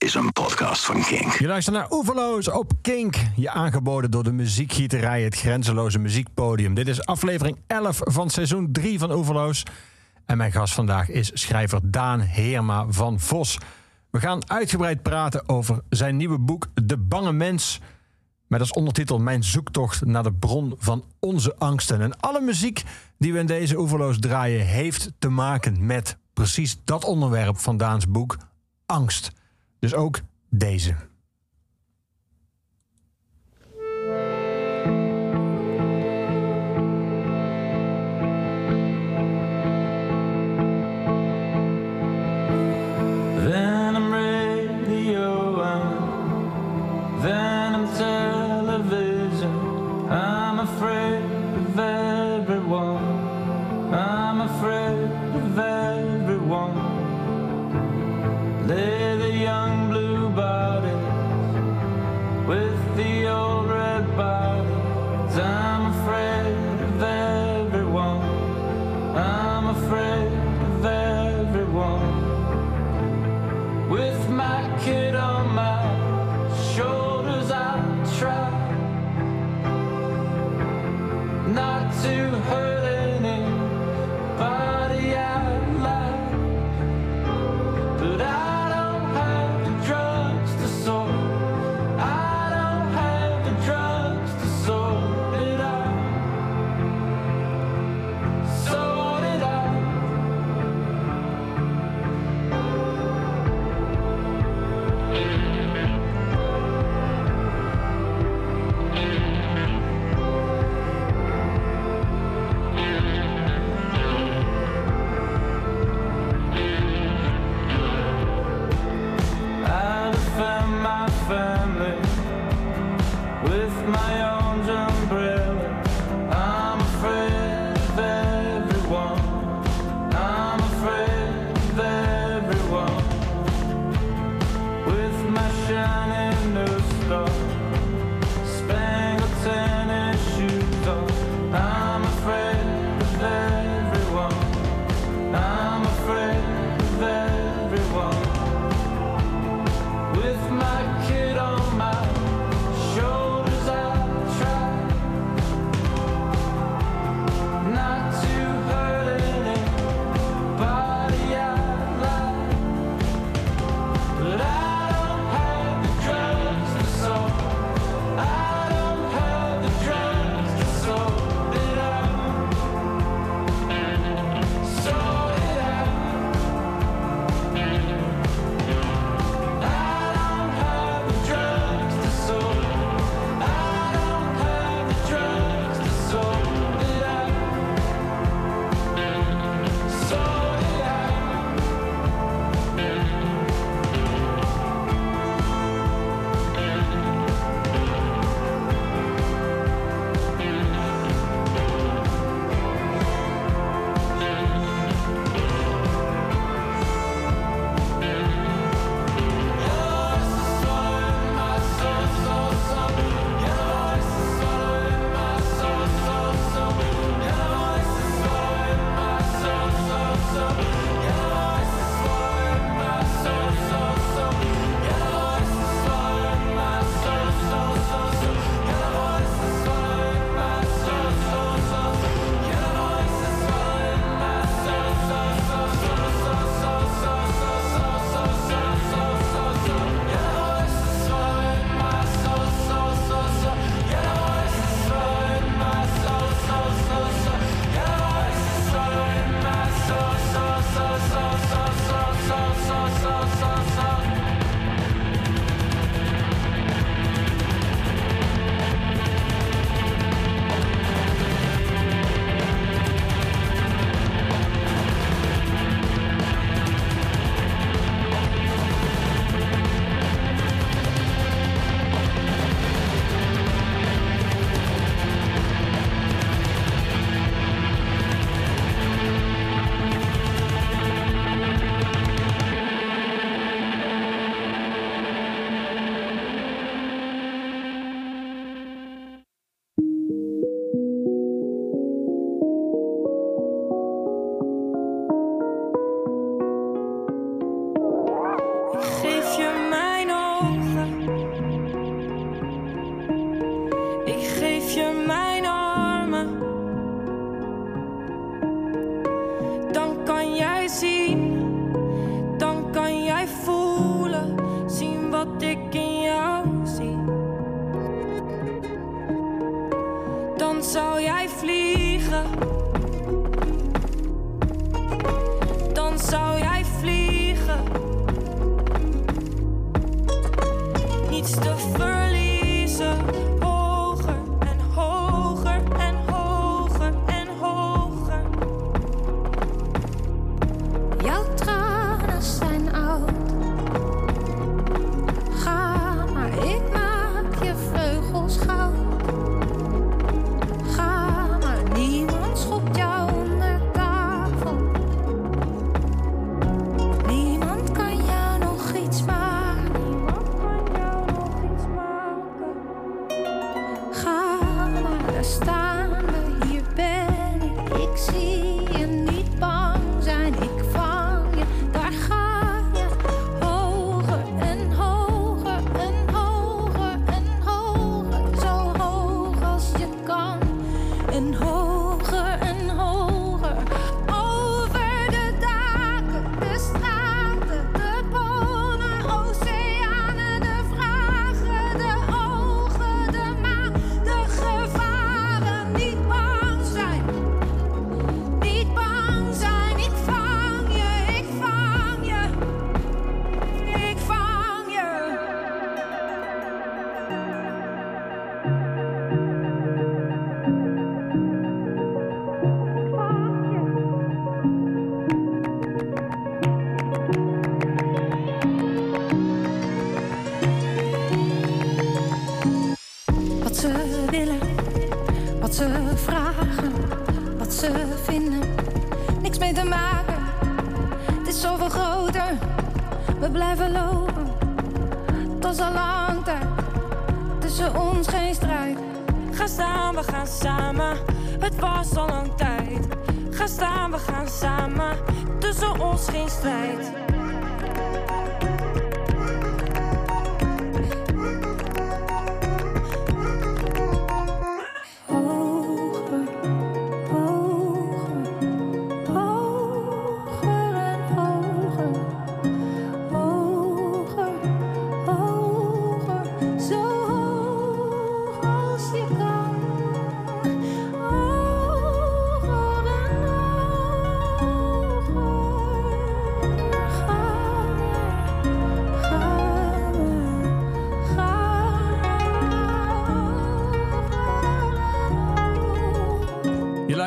is een podcast van Kink. Je luistert naar Oeverloos op Kink. Je aangeboden door de muziekgieterij, het grenzeloze muziekpodium. Dit is aflevering 11 van seizoen 3 van Oeverloos. En mijn gast vandaag is schrijver Daan Heerma van Vos. We gaan uitgebreid praten over zijn nieuwe boek De Bange Mens. Met als ondertitel Mijn zoektocht naar de bron van onze angsten. En alle muziek die we in deze Oeverloos draaien heeft te maken met precies dat onderwerp van Daans boek, angst. Dus ook deze.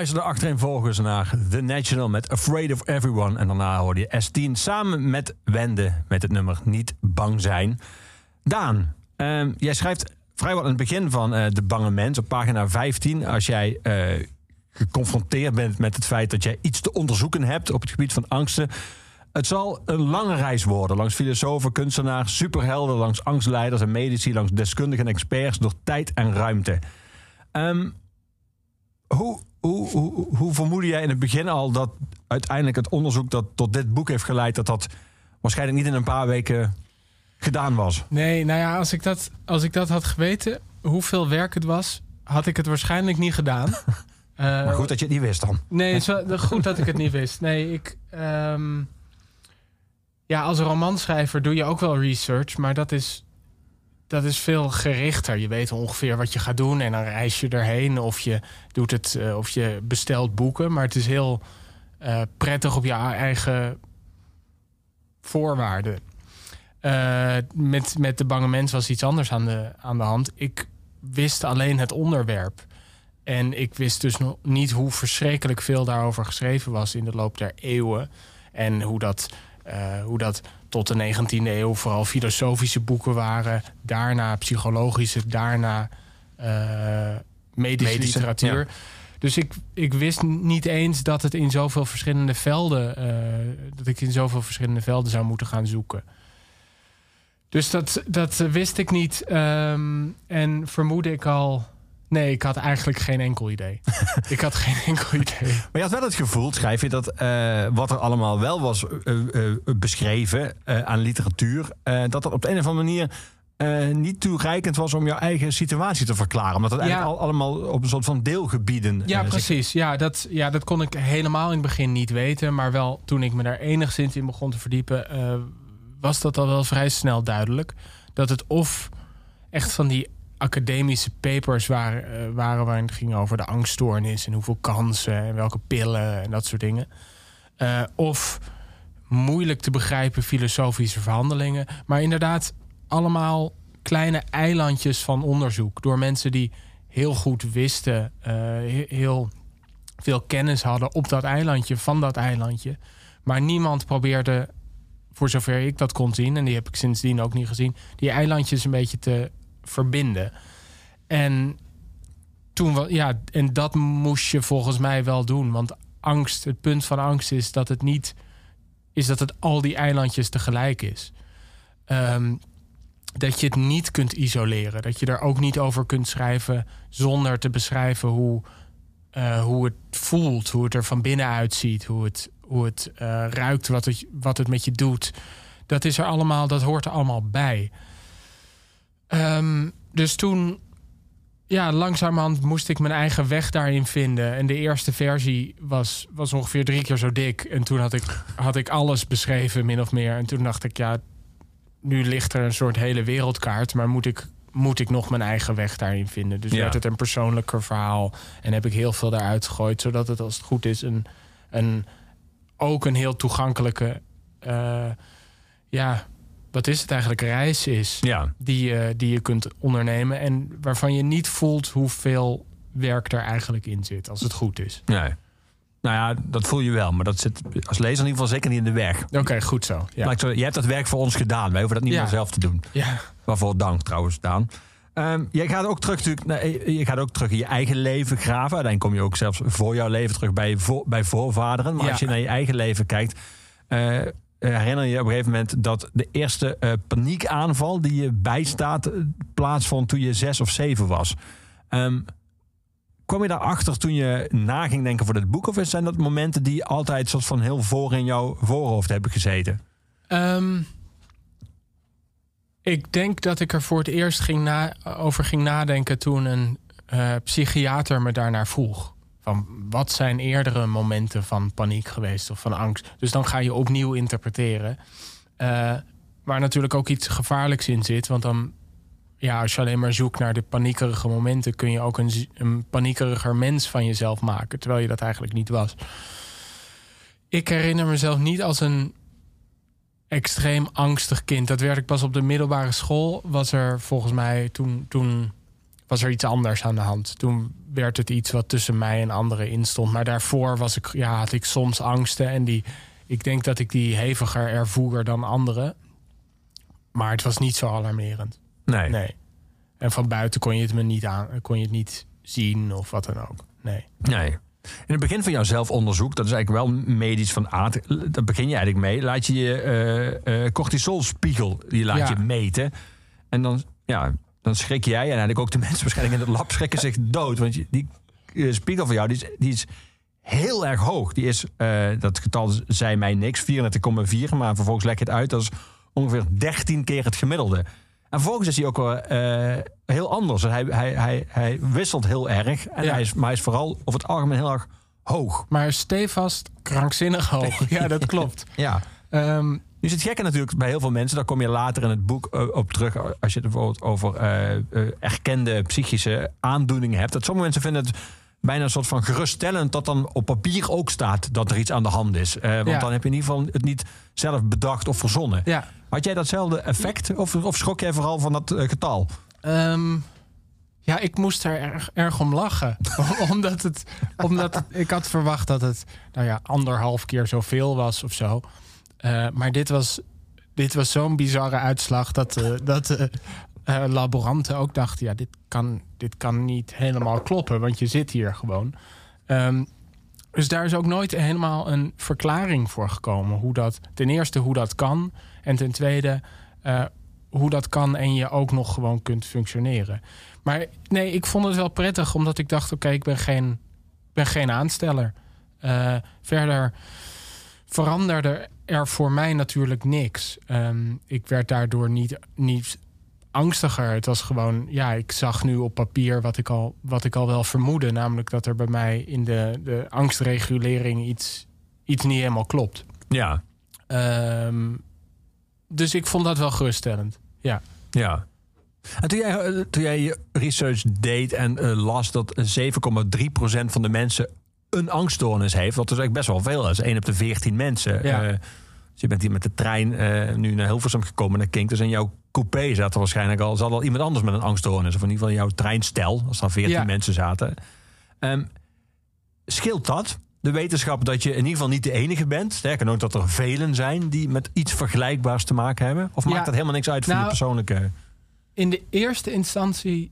Luisterde achtereenvolgens naar The National met Afraid of Everyone. En daarna hoorde je S10 samen met Wende met het nummer Niet Bang Zijn. Daan, ehm, jij schrijft vrijwel aan het begin van eh, De Bange Mens op pagina 15... als jij eh, geconfronteerd bent met het feit dat jij iets te onderzoeken hebt... op het gebied van angsten... Het zal een lange reis worden langs filosofen, kunstenaars, superhelden, langs angstleiders en medici, langs deskundigen en experts, door tijd en ruimte. Ehm, hoe, hoe, hoe, hoe vermoedde jij in het begin al dat uiteindelijk het onderzoek dat tot dit boek heeft geleid, dat dat waarschijnlijk niet in een paar weken gedaan was? Nee, nou ja, als ik, dat, als ik dat had geweten, hoeveel werk het was, had ik het waarschijnlijk niet gedaan. Eh, Maar goed dat je het niet wist dan. Nee, het is wel goed dat ik het niet wist. Nee, ik. ehm, ja, als romanschrijver doe je ook wel research, maar dat is, dat is veel gerichter. Je weet ongeveer wat je gaat doen en dan reis je erheen of je doet het, eh, of je bestelt boeken. Maar het is heel eh, prettig op je eigen voorwaarden. Eh, met, met de bange mens was iets anders aan de, aan de hand. Ik wist alleen het onderwerp. En ik wist dus nog niet hoe verschrikkelijk veel daarover geschreven was in de loop der eeuwen. En hoe dat, hoe dat tot de 19e eeuw vooral filosofische boeken waren. Daarna psychologische, daarna eh, medische, Medische, literatuur. ja. Dus ik, ik wist niet eens dat het in zoveel verschillende velden. eh, dat ik in zoveel verschillende velden zou moeten gaan zoeken. Dus dat, dat wist ik niet. ehm, en vermoedde ik al. Nee, ik had eigenlijk geen enkel idee. ik had geen enkel idee. Maar je had wel het gevoel, schrijf je, dat eh, wat er allemaal wel was eh, eh, beschreven aan literatuur, dat dat op de een of andere manier niet toereikend was om jouw eigen situatie te verklaren. Omdat het eigenlijk al allemaal op een soort van deelgebieden. Ja, precies. Ja dat, ja, dat kon ik helemaal in het begin niet weten. Maar wel toen ik me daar enigszins in begon te verdiepen, was dat al wel vrij snel duidelijk. Dat het of echt van die academische papers waren, eh, waren waarin het ging over de angststoornis en hoeveel kansen en welke pillen en dat soort dingen. Eh, of moeilijk te begrijpen filosofische verhandelingen. Maar inderdaad, allemaal kleine eilandjes van onderzoek. Door mensen die heel goed wisten, eh, he- heel veel kennis hadden op dat eilandje, van dat eilandje. Maar niemand probeerde, voor zover ik dat kon zien, en die heb ik sindsdien ook niet gezien, die eilandjes een beetje te verbinden. En toen, ja, en dat moest je volgens mij wel doen. Want angst, het punt van angst is dat het niet, is dat het al die eilandjes tegelijk is. Ehm, dat je het niet kunt isoleren. Dat je er ook niet over kunt schrijven zonder te beschrijven hoe, eh, hoe het voelt, hoe het er van binnen uitziet, hoe het, hoe het eh, ruikt, wat het, wat het met je doet. Dat is er allemaal, dat hoort er allemaal bij. Ehm, dus toen, ja, langzamerhand moest ik mijn eigen weg daarin vinden. En de eerste versie was, was ongeveer drie keer zo dik. En toen had ik, had ik alles beschreven, min of meer. En toen dacht ik, ja, nu ligt er een soort hele wereldkaart, maar moet ik, moet ik nog mijn eigen weg daarin vinden? Dus Ja. werd het een persoonlijker verhaal en heb ik heel veel daaruit gegooid, zodat het als het goed is een, een ook een heel toegankelijke, eh, ja, wat is het eigenlijk, reis is Ja, die je, die je kunt ondernemen en waarvan je niet voelt hoeveel werk er eigenlijk in zit, als het goed is. nee. Nou ja, dat voel je wel, maar dat zit als lezer in ieder geval zeker niet in de weg. Oké, goed zo. Ja. Zo- Jij hebt dat werk voor ons gedaan. Wij hoeven dat niet Ja. meer zelf te doen. ja. Waarvoor dank trouwens, Daan. Jij gaat ook terug natuurlijk, nee, je gaat ook terug in je eigen leven graven. Uiteindelijk kom je ook zelfs voor jouw leven terug bij, bij voorvaderen. Maar Ja. als je naar je eigen leven kijkt, eh, herinner je op een gegeven moment dat de eerste eh, paniekaanval die je bijstaat eh, plaatsvond toen je zes of zeven was. Ehm, kwam je daarachter toen je na ging denken voor dit boek? Of zijn dat momenten die altijd soort van heel voor in jouw voorhoofd hebben gezeten? Ehm, ik denk dat ik er voor het eerst ging na, over ging nadenken toen een eh, psychiater me daarnaar vroeg. Van wat zijn eerdere momenten van paniek geweest of van angst? Dus dan ga je opnieuw interpreteren. Eh, waar natuurlijk ook iets gevaarlijks in zit. Want dan, ja, als je alleen maar zoekt naar de paniekerige momenten, kun je ook een, een paniekeriger mens van jezelf maken. Terwijl je dat eigenlijk niet was. Ik herinner mezelf niet als een extreem angstig kind. Dat werd ik pas op de middelbare school. Was er volgens mij toen, toen was er iets anders aan de hand. Toen werd het iets wat tussen mij en anderen instond. Maar daarvoor was ik, ja, had ik soms angsten. En die, ik denk dat ik die heviger ervoer dan anderen. Maar het was niet zo alarmerend. Nee. Nee. En van buiten kon je het me niet aan, kon je het niet zien of wat dan ook. Nee. Nee. In het begin van jouw zelfonderzoek, dat is eigenlijk wel medisch van aard, daar begin je eigenlijk mee. Laat je je eh, eh, cortisolspiegel, die laat Ja. je meten. En dan, ja, dan schrik jij, en eigenlijk ook de mensen waarschijnlijk in het lab schrikken zich dood. Want die eh, spiegel van jou, die is, die is heel erg hoog. Die is, eh, dat getal zei mij niks, 34,4. Maar vervolgens lek je het uit, dat is ongeveer 13 keer het gemiddelde. En vervolgens is hij ook wel eh, heel anders. Hij, hij, hij, hij wisselt heel erg. En Ja. hij is, maar hij is vooral over het algemeen heel erg hoog. Maar stevast krankzinnig hoog. ja, dat klopt. Ja. Ehm, Nu is het gekke natuurlijk bij heel veel mensen, daar kom je later in het boek eh, op terug, als je het bijvoorbeeld over eh, eh, erkende psychische aandoeningen hebt, dat sommige mensen vinden het bijna een soort van geruststellend dat dan op papier ook staat dat er iets aan de hand is. Want Ja. dan heb je in ieder geval het niet zelf bedacht of verzonnen. ja. Had jij datzelfde effect of, of schrok jij vooral van dat getal? Ehm, ja, ik moest er erg, erg om lachen. omdat het, omdat het- ik had verwacht dat het nou ja, anderhalf keer zoveel was of zo. Eh, maar dit was, dit was zo'n bizarre uitslag dat, eh, dat eh, laboranten ook dachten: ja, dit kan, dit kan niet helemaal kloppen, want je zit hier gewoon. Ehm, dus daar is ook nooit helemaal een verklaring voor gekomen. Hoe dat, ten eerste hoe dat kan. En ten tweede hoe dat kan en je ook nog gewoon kunt functioneren. Maar nee, ik vond het wel prettig, omdat ik dacht: oké, ik ben geen, ben geen aansteller. Verder veranderde er voor mij natuurlijk niks. Ehm, ik werd daardoor niet, niet angstiger. Het was gewoon, ja, ik zag nu op papier wat ik al, wat ik al wel vermoedde. Namelijk dat er bij mij in de, de angstregulering iets, iets niet helemaal klopt. Ja. Ehm, dus ik vond dat wel geruststellend. Ja. Ja. En toen jij, eh, toen jij je research deed en eh, las dat 7,3% van de mensen een angststoornis heeft, wat dus eigenlijk best wel veel is. 1 op de 14 mensen. Ja. Eh, dus je bent hier met de trein eh, nu naar Hilversum gekomen naar Kink. Dus in jouw coupé zat er waarschijnlijk al, zat al iemand anders met een angststoornis. Of in ieder geval jouw treinstel, als er 14 Ja. mensen zaten. Ehm, scheelt dat? De wetenschap dat je in ieder geval niet de enige bent. Sterker nog, dat er velen zijn die met iets vergelijkbaars te maken hebben. Of maakt Ja. dat helemaal niks uit voor je Nou, persoonlijke... In de eerste instantie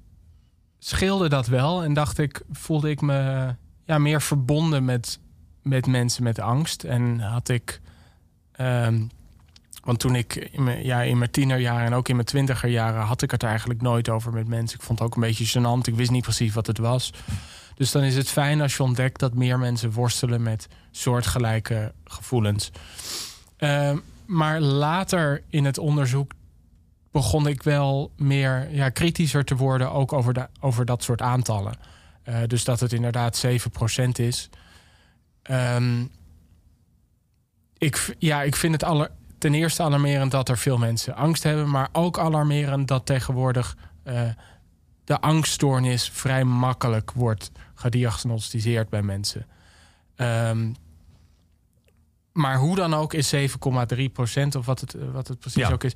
scheelde dat wel. En dacht ik, voelde ik me ja, meer verbonden met, met mensen met angst. En had ik. ehm, want toen ik in mijn, ja, in mijn tienerjaren en ook in mijn twintigerjaren had ik het eigenlijk nooit over met mensen. Ik vond het ook een beetje gênant. Ik wist niet precies wat het was. Dus dan is het fijn als je ontdekt dat meer mensen worstelen met soortgelijke gevoelens. Ehm, maar later in het onderzoek begon ik wel meer ja, kritischer te worden, ook over, de, over dat soort aantallen. Eh, dus dat het inderdaad 7% is. Ehm, ik, ja, ik vind het aller, ten eerste alarmerend dat er veel mensen angst hebben, maar ook alarmerend dat tegenwoordig eh, de angststoornis vrij makkelijk wordt gediagnosticeerd bij mensen. Ehm, maar hoe dan ook is 7,3% of wat het, eh, wat het precies Ja. ook is,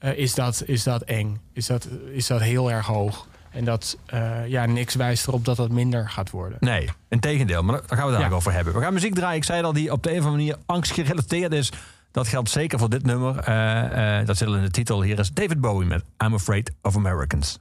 is, dat, is dat eng. Is dat, is dat heel erg hoog. En dat, eh, ja, niks wijst erop dat dat minder gaat worden. Nee, in tegendeel. Maar daar gaan we het eigenlijk Ja. over hebben. We gaan muziek draaien. Ik zei al, die op de een of andere manier angstgerelateerd is. Dat geldt zeker voor dit nummer. Eh, eh, dat zit al in de titel. Hier is David Bowie met I'm Afraid of Americans.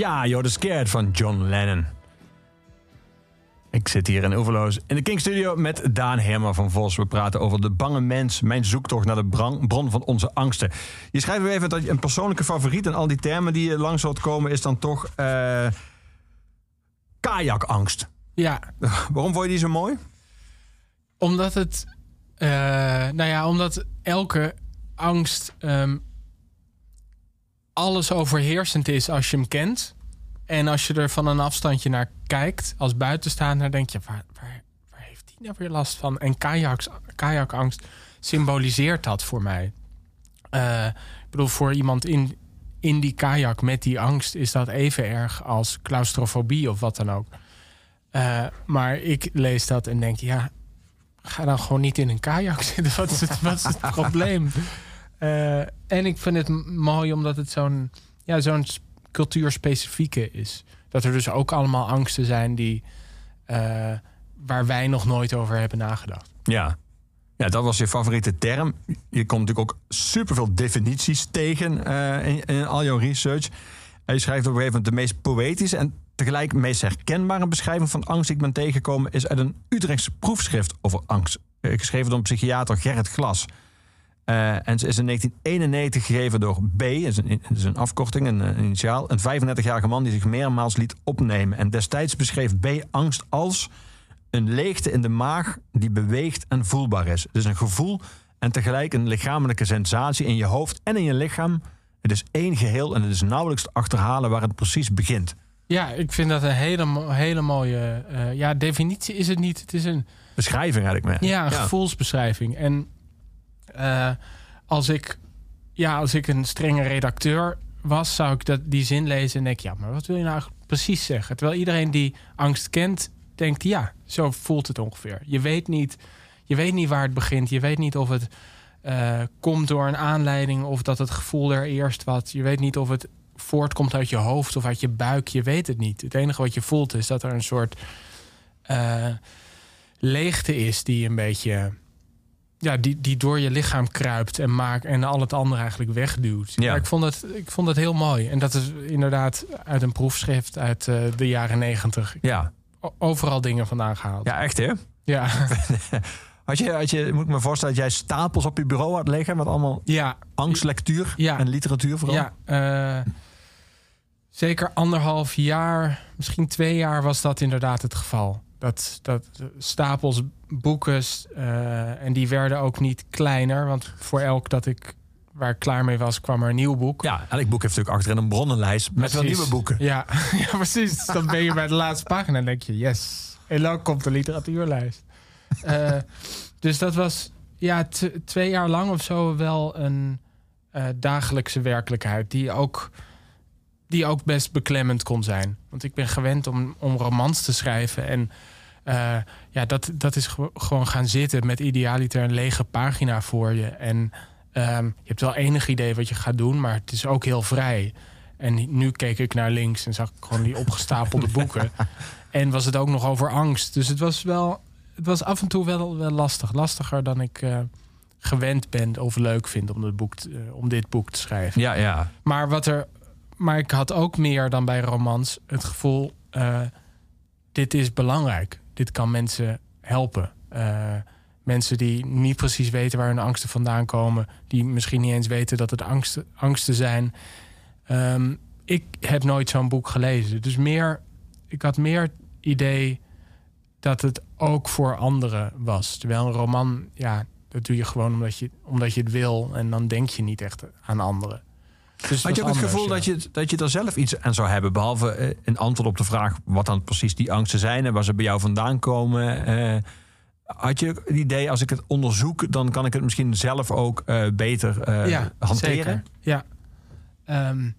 Ja, You're the Scared van John Lennon. Ik zit hier in Oeverloos in de King Studio met Daan Hermer van Vos. We praten over de bange mens, mijn zoektocht naar de bron van onze angsten. Je schrijft weer even dat je een persoonlijke favoriet en al die termen die je langs hoort komen is dan toch eh kajakangst. Ja, Waarom vond je die zo mooi? Omdat het, eh, nou ja, omdat elke angst ehm, alles overheersend is als je hem kent. En als je er van een afstandje naar kijkt, als buitenstaander, denk je, waar, waar, waar heeft die nou weer last van? En kajaks, kajakangst symboliseert dat voor mij. Eh, ik bedoel, voor iemand in, in die kajak met die angst is dat even erg als claustrofobie of wat dan ook. Eh, maar ik lees dat en denk, ja, ga dan gewoon niet in een kajak zitten. Wat is het, wat is het probleem? Eh, en ik vind het mooi omdat het zo'n ja, zo'n cultuurspecifieke is. Dat er dus ook allemaal angsten zijn die, eh, waar wij nog nooit over hebben nagedacht. Ja. Ja, dat was je favoriete term. Je komt natuurlijk ook superveel definities tegen eh, in, al jouw research. En je schrijft op een gegeven moment de meest poëtische en tegelijk meest herkenbare beschrijving van angst die ik ben tegengekomen is uit een Utrechtse proefschrift over angst. geschreven door psychiater Gerrit Glas. Eh, en ze is in 1991 gegeven door B, dat is een, is een afkorting, een, een initiaal. Een 35-jarige man die zich meermaals liet opnemen. En destijds beschreef B angst als een leegte in de maag die beweegt en voelbaar is. Het is een gevoel en tegelijk een lichamelijke sensatie in je hoofd en in je lichaam. Het is één geheel en het is nauwelijks te achterhalen waar het precies begint. Ja, ik vind dat een hele, hele mooie eh, ja, definitie. Is het niet? Het is een, Beschrijving eigenlijk meer. Ja, een gevoelsbeschrijving. En eh, als, ik, ja, als ik een strenge redacteur was, zou ik dat, die zin lezen en denk, ja, maar wat wil je nou precies zeggen? Terwijl iedereen die angst kent, denkt, ja, zo voelt het ongeveer. Je weet niet, je weet niet waar het begint. Je weet niet of het eh, komt door een aanleiding of dat het gevoel er eerst wat. Je weet niet of het voortkomt uit je hoofd of uit je buik. Je weet het niet. Het enige wat je voelt is dat er een soort eh, leegte is die een beetje. Ja, die, die door je lichaam kruipt en maakt en al het andere eigenlijk wegduwt. Ja. Ik, vond het, ik vond het heel mooi. En dat is inderdaad uit een proefschrift uit eh, de jaren negentig. Ja. Overal dingen vandaan gehaald. ja, echt hè? Ja, Had je, had je, moet ik me voorstellen dat jij stapels op je bureau had liggen met allemaal ja, angstlectuur Ja. en literatuur vooral? Ja, eh, zeker anderhalf jaar, misschien twee jaar was dat inderdaad het geval. Dat, dat stapels boeken, eh, en die werden ook niet kleiner. Want voor elk dat ik, waar ik klaar mee was, kwam er een nieuw boek. Ja, elk boek heeft natuurlijk achterin een bronnenlijst met wel nieuwe boeken. Ja, ja precies. Dus dan ben je bij de laatste pagina en denk je, yes. En dan komt de literatuurlijst. Eh, dus dat was ja, twee jaar lang of zo wel een eh, dagelijkse werkelijkheid. Die ook, die ook best beklemmend kon zijn. Want ik ben gewend om, om romans te schrijven. En eh, ja, dat, dat is gewo- gewoon gaan zitten met idealiter een lege pagina voor je. En ehm, je hebt wel enig idee wat je gaat doen, maar het is ook heel vrij. En nu keek ik naar links en zag ik gewoon die opgestapelde boeken. En was het ook nog over angst. Dus het was wel, het was af en toe wel, wel lastig. Lastiger dan ik eh, gewend ben of leuk vind om, het boek te- eh, om dit boek te schrijven. Ja, ja. Maar, wat er, maar ik had ook meer dan bij romans het gevoel: dit is belangrijk. Dit kan mensen helpen. Eh, mensen die niet precies weten waar hun angsten vandaan komen, die misschien niet eens weten dat het angsten, angsten zijn. Ehm, ik heb nooit zo'n boek gelezen. Dus meer, ik had meer idee dat het ook voor anderen was. Terwijl een roman, ja, dat doe je gewoon omdat je, omdat je het wil. En dan denk je niet echt aan anderen. Dus Had je ook het gevoel dat, je, dat je er zelf iets aan zou hebben? Behalve eh, een antwoord op de vraag wat dan precies die angsten zijn en waar ze bij jou vandaan komen. eh, had je het idee, als ik het onderzoek, dan kan ik het misschien zelf ook eh, beter eh, hanteren? Zeker. Ja. Ehm,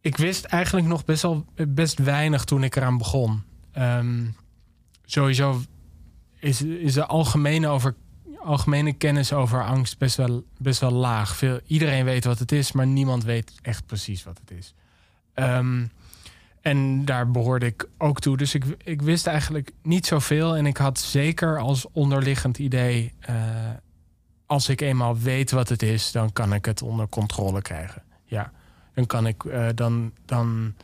ik wist eigenlijk nog best wel best weinig toen ik eraan begon. Ehm, sowieso is, is de algemene, over, algemene kennis over angst best wel, best wel laag. Veel, iedereen weet wat het is, maar niemand weet echt precies wat het is. Ehm, en daar behoorde ik ook toe. Dus ik, ik wist eigenlijk niet zoveel. En ik had zeker als onderliggend idee... eh, als ik eenmaal weet wat het is, dan kan ik het onder controle krijgen. Ja. dan kan ik, eh, dan, dan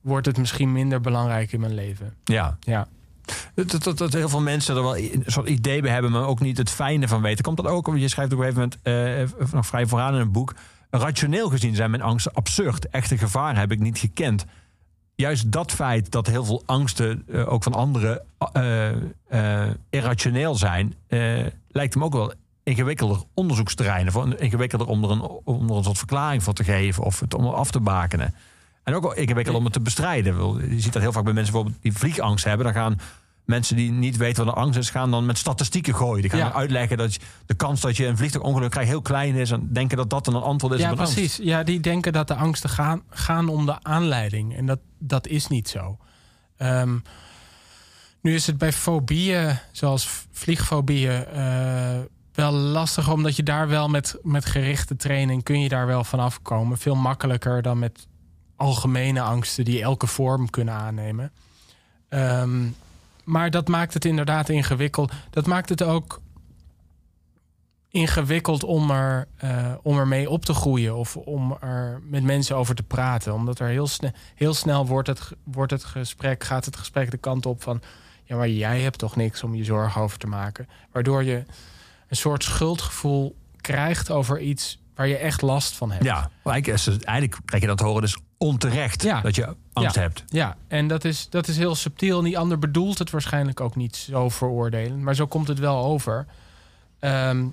wordt het misschien minder belangrijk in mijn leven. Ja. Ja. Dat, dat, dat heel veel mensen er wel soort idee bij hebben, maar ook niet het fijne van weten. Komt dat ook, je schrijft op een gegeven moment, eh, nog vrij vooraan in een boek, rationeel gezien zijn mijn angsten absurd. Echte gevaren heb ik niet gekend. Juist dat feit dat heel veel angsten, eh, ook van anderen, eh, eh, irrationeel zijn, eh, lijkt hem ook wel ingewikkelder onderzoeksterreinen. Voor, ingewikkelder om er, een, soort verklaring voor te geven of het om af te bakenen. En ook wel ingewikkeld om het te bestrijden. Wel, Je ziet dat heel vaak bij mensen bijvoorbeeld die vliegangst hebben. Dan gaan mensen die niet weten wat een angst is, gaan dan met statistieken gooien. Die gaan Ja. uitleggen dat de kans dat je een vliegtuigongeluk krijgt heel klein is. En denken dat dat dan een antwoord is Ja, op een angst. precies. Ja, die denken dat de angsten gaan, gaan om de aanleiding. En dat, dat is niet zo. Ehm, nu is het bij fobieën, zoals vliegfobieën, eh, wel lastig. Omdat je daar wel met, met gerichte training kun je daar wel van afkomen. Veel makkelijker dan met algemene angsten die elke vorm kunnen aannemen. Ehm, maar dat maakt het inderdaad ingewikkeld. Dat maakt het ook ingewikkeld om er, eh, om ermee op te groeien of om er met mensen over te praten. Omdat er heel, snel heel snel wordt het, wordt het gesprek, gaat het gesprek de kant op van ja, maar jij hebt toch niks om je zorgen over te maken. Waardoor je een soort schuldgevoel krijgt over iets waar je echt last van hebt. Ja, eigenlijk, eigenlijk krijg je dat te horen, dus onterecht Ja. dat je angst Ja. hebt. Ja, en dat is, dat is heel subtiel. En die ander bedoelt het waarschijnlijk ook niet zo veroordelend. Maar zo komt het wel over. Ehm,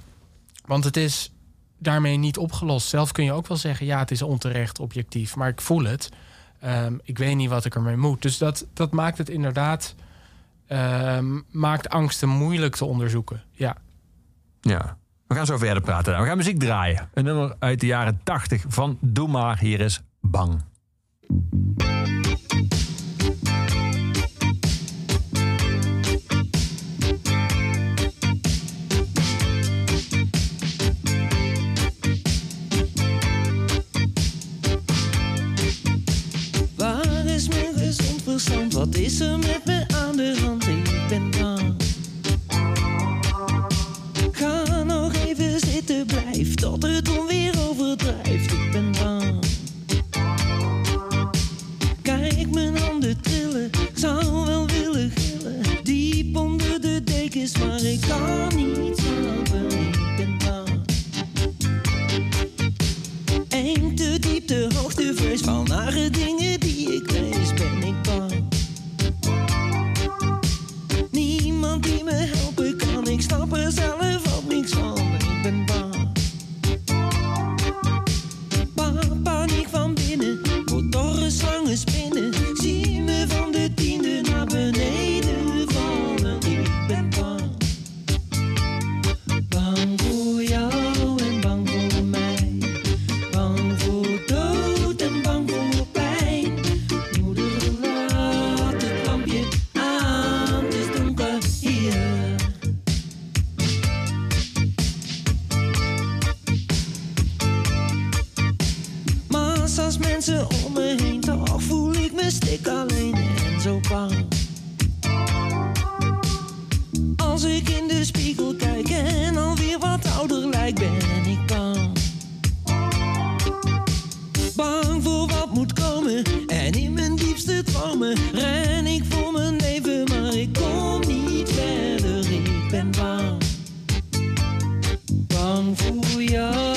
want het is daarmee niet opgelost. Zelf kun je ook wel zeggen... ja, het is onterecht objectief, maar ik voel het. Ehm, ik weet niet wat ik ermee moet. Dus dat, dat maakt het inderdaad... ehm, maakt angsten moeilijk te onderzoeken. Ja. Ja. We gaan zo verder praten. We gaan muziek draaien. Een nummer uit de jaren 80 van Doe maar, hier is Bang. Vrees van nare dingen Bang voor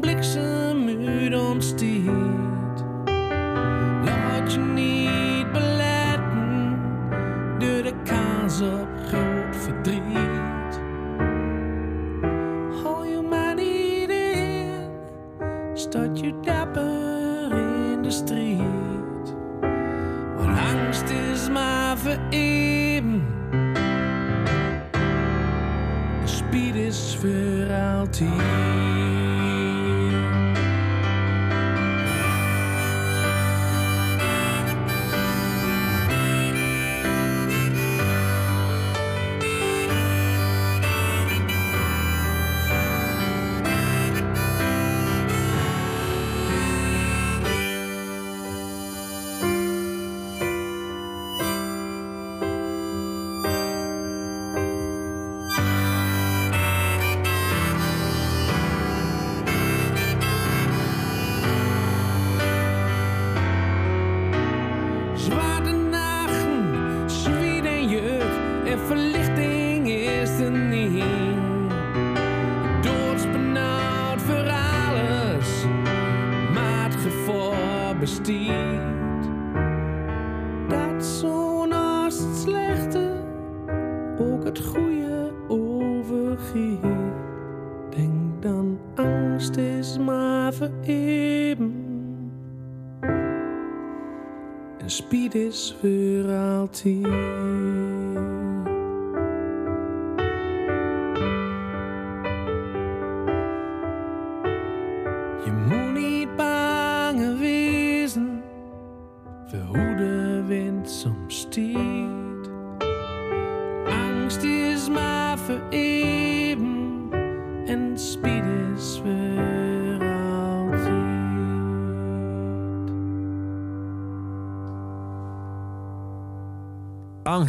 bliksem ontstiert.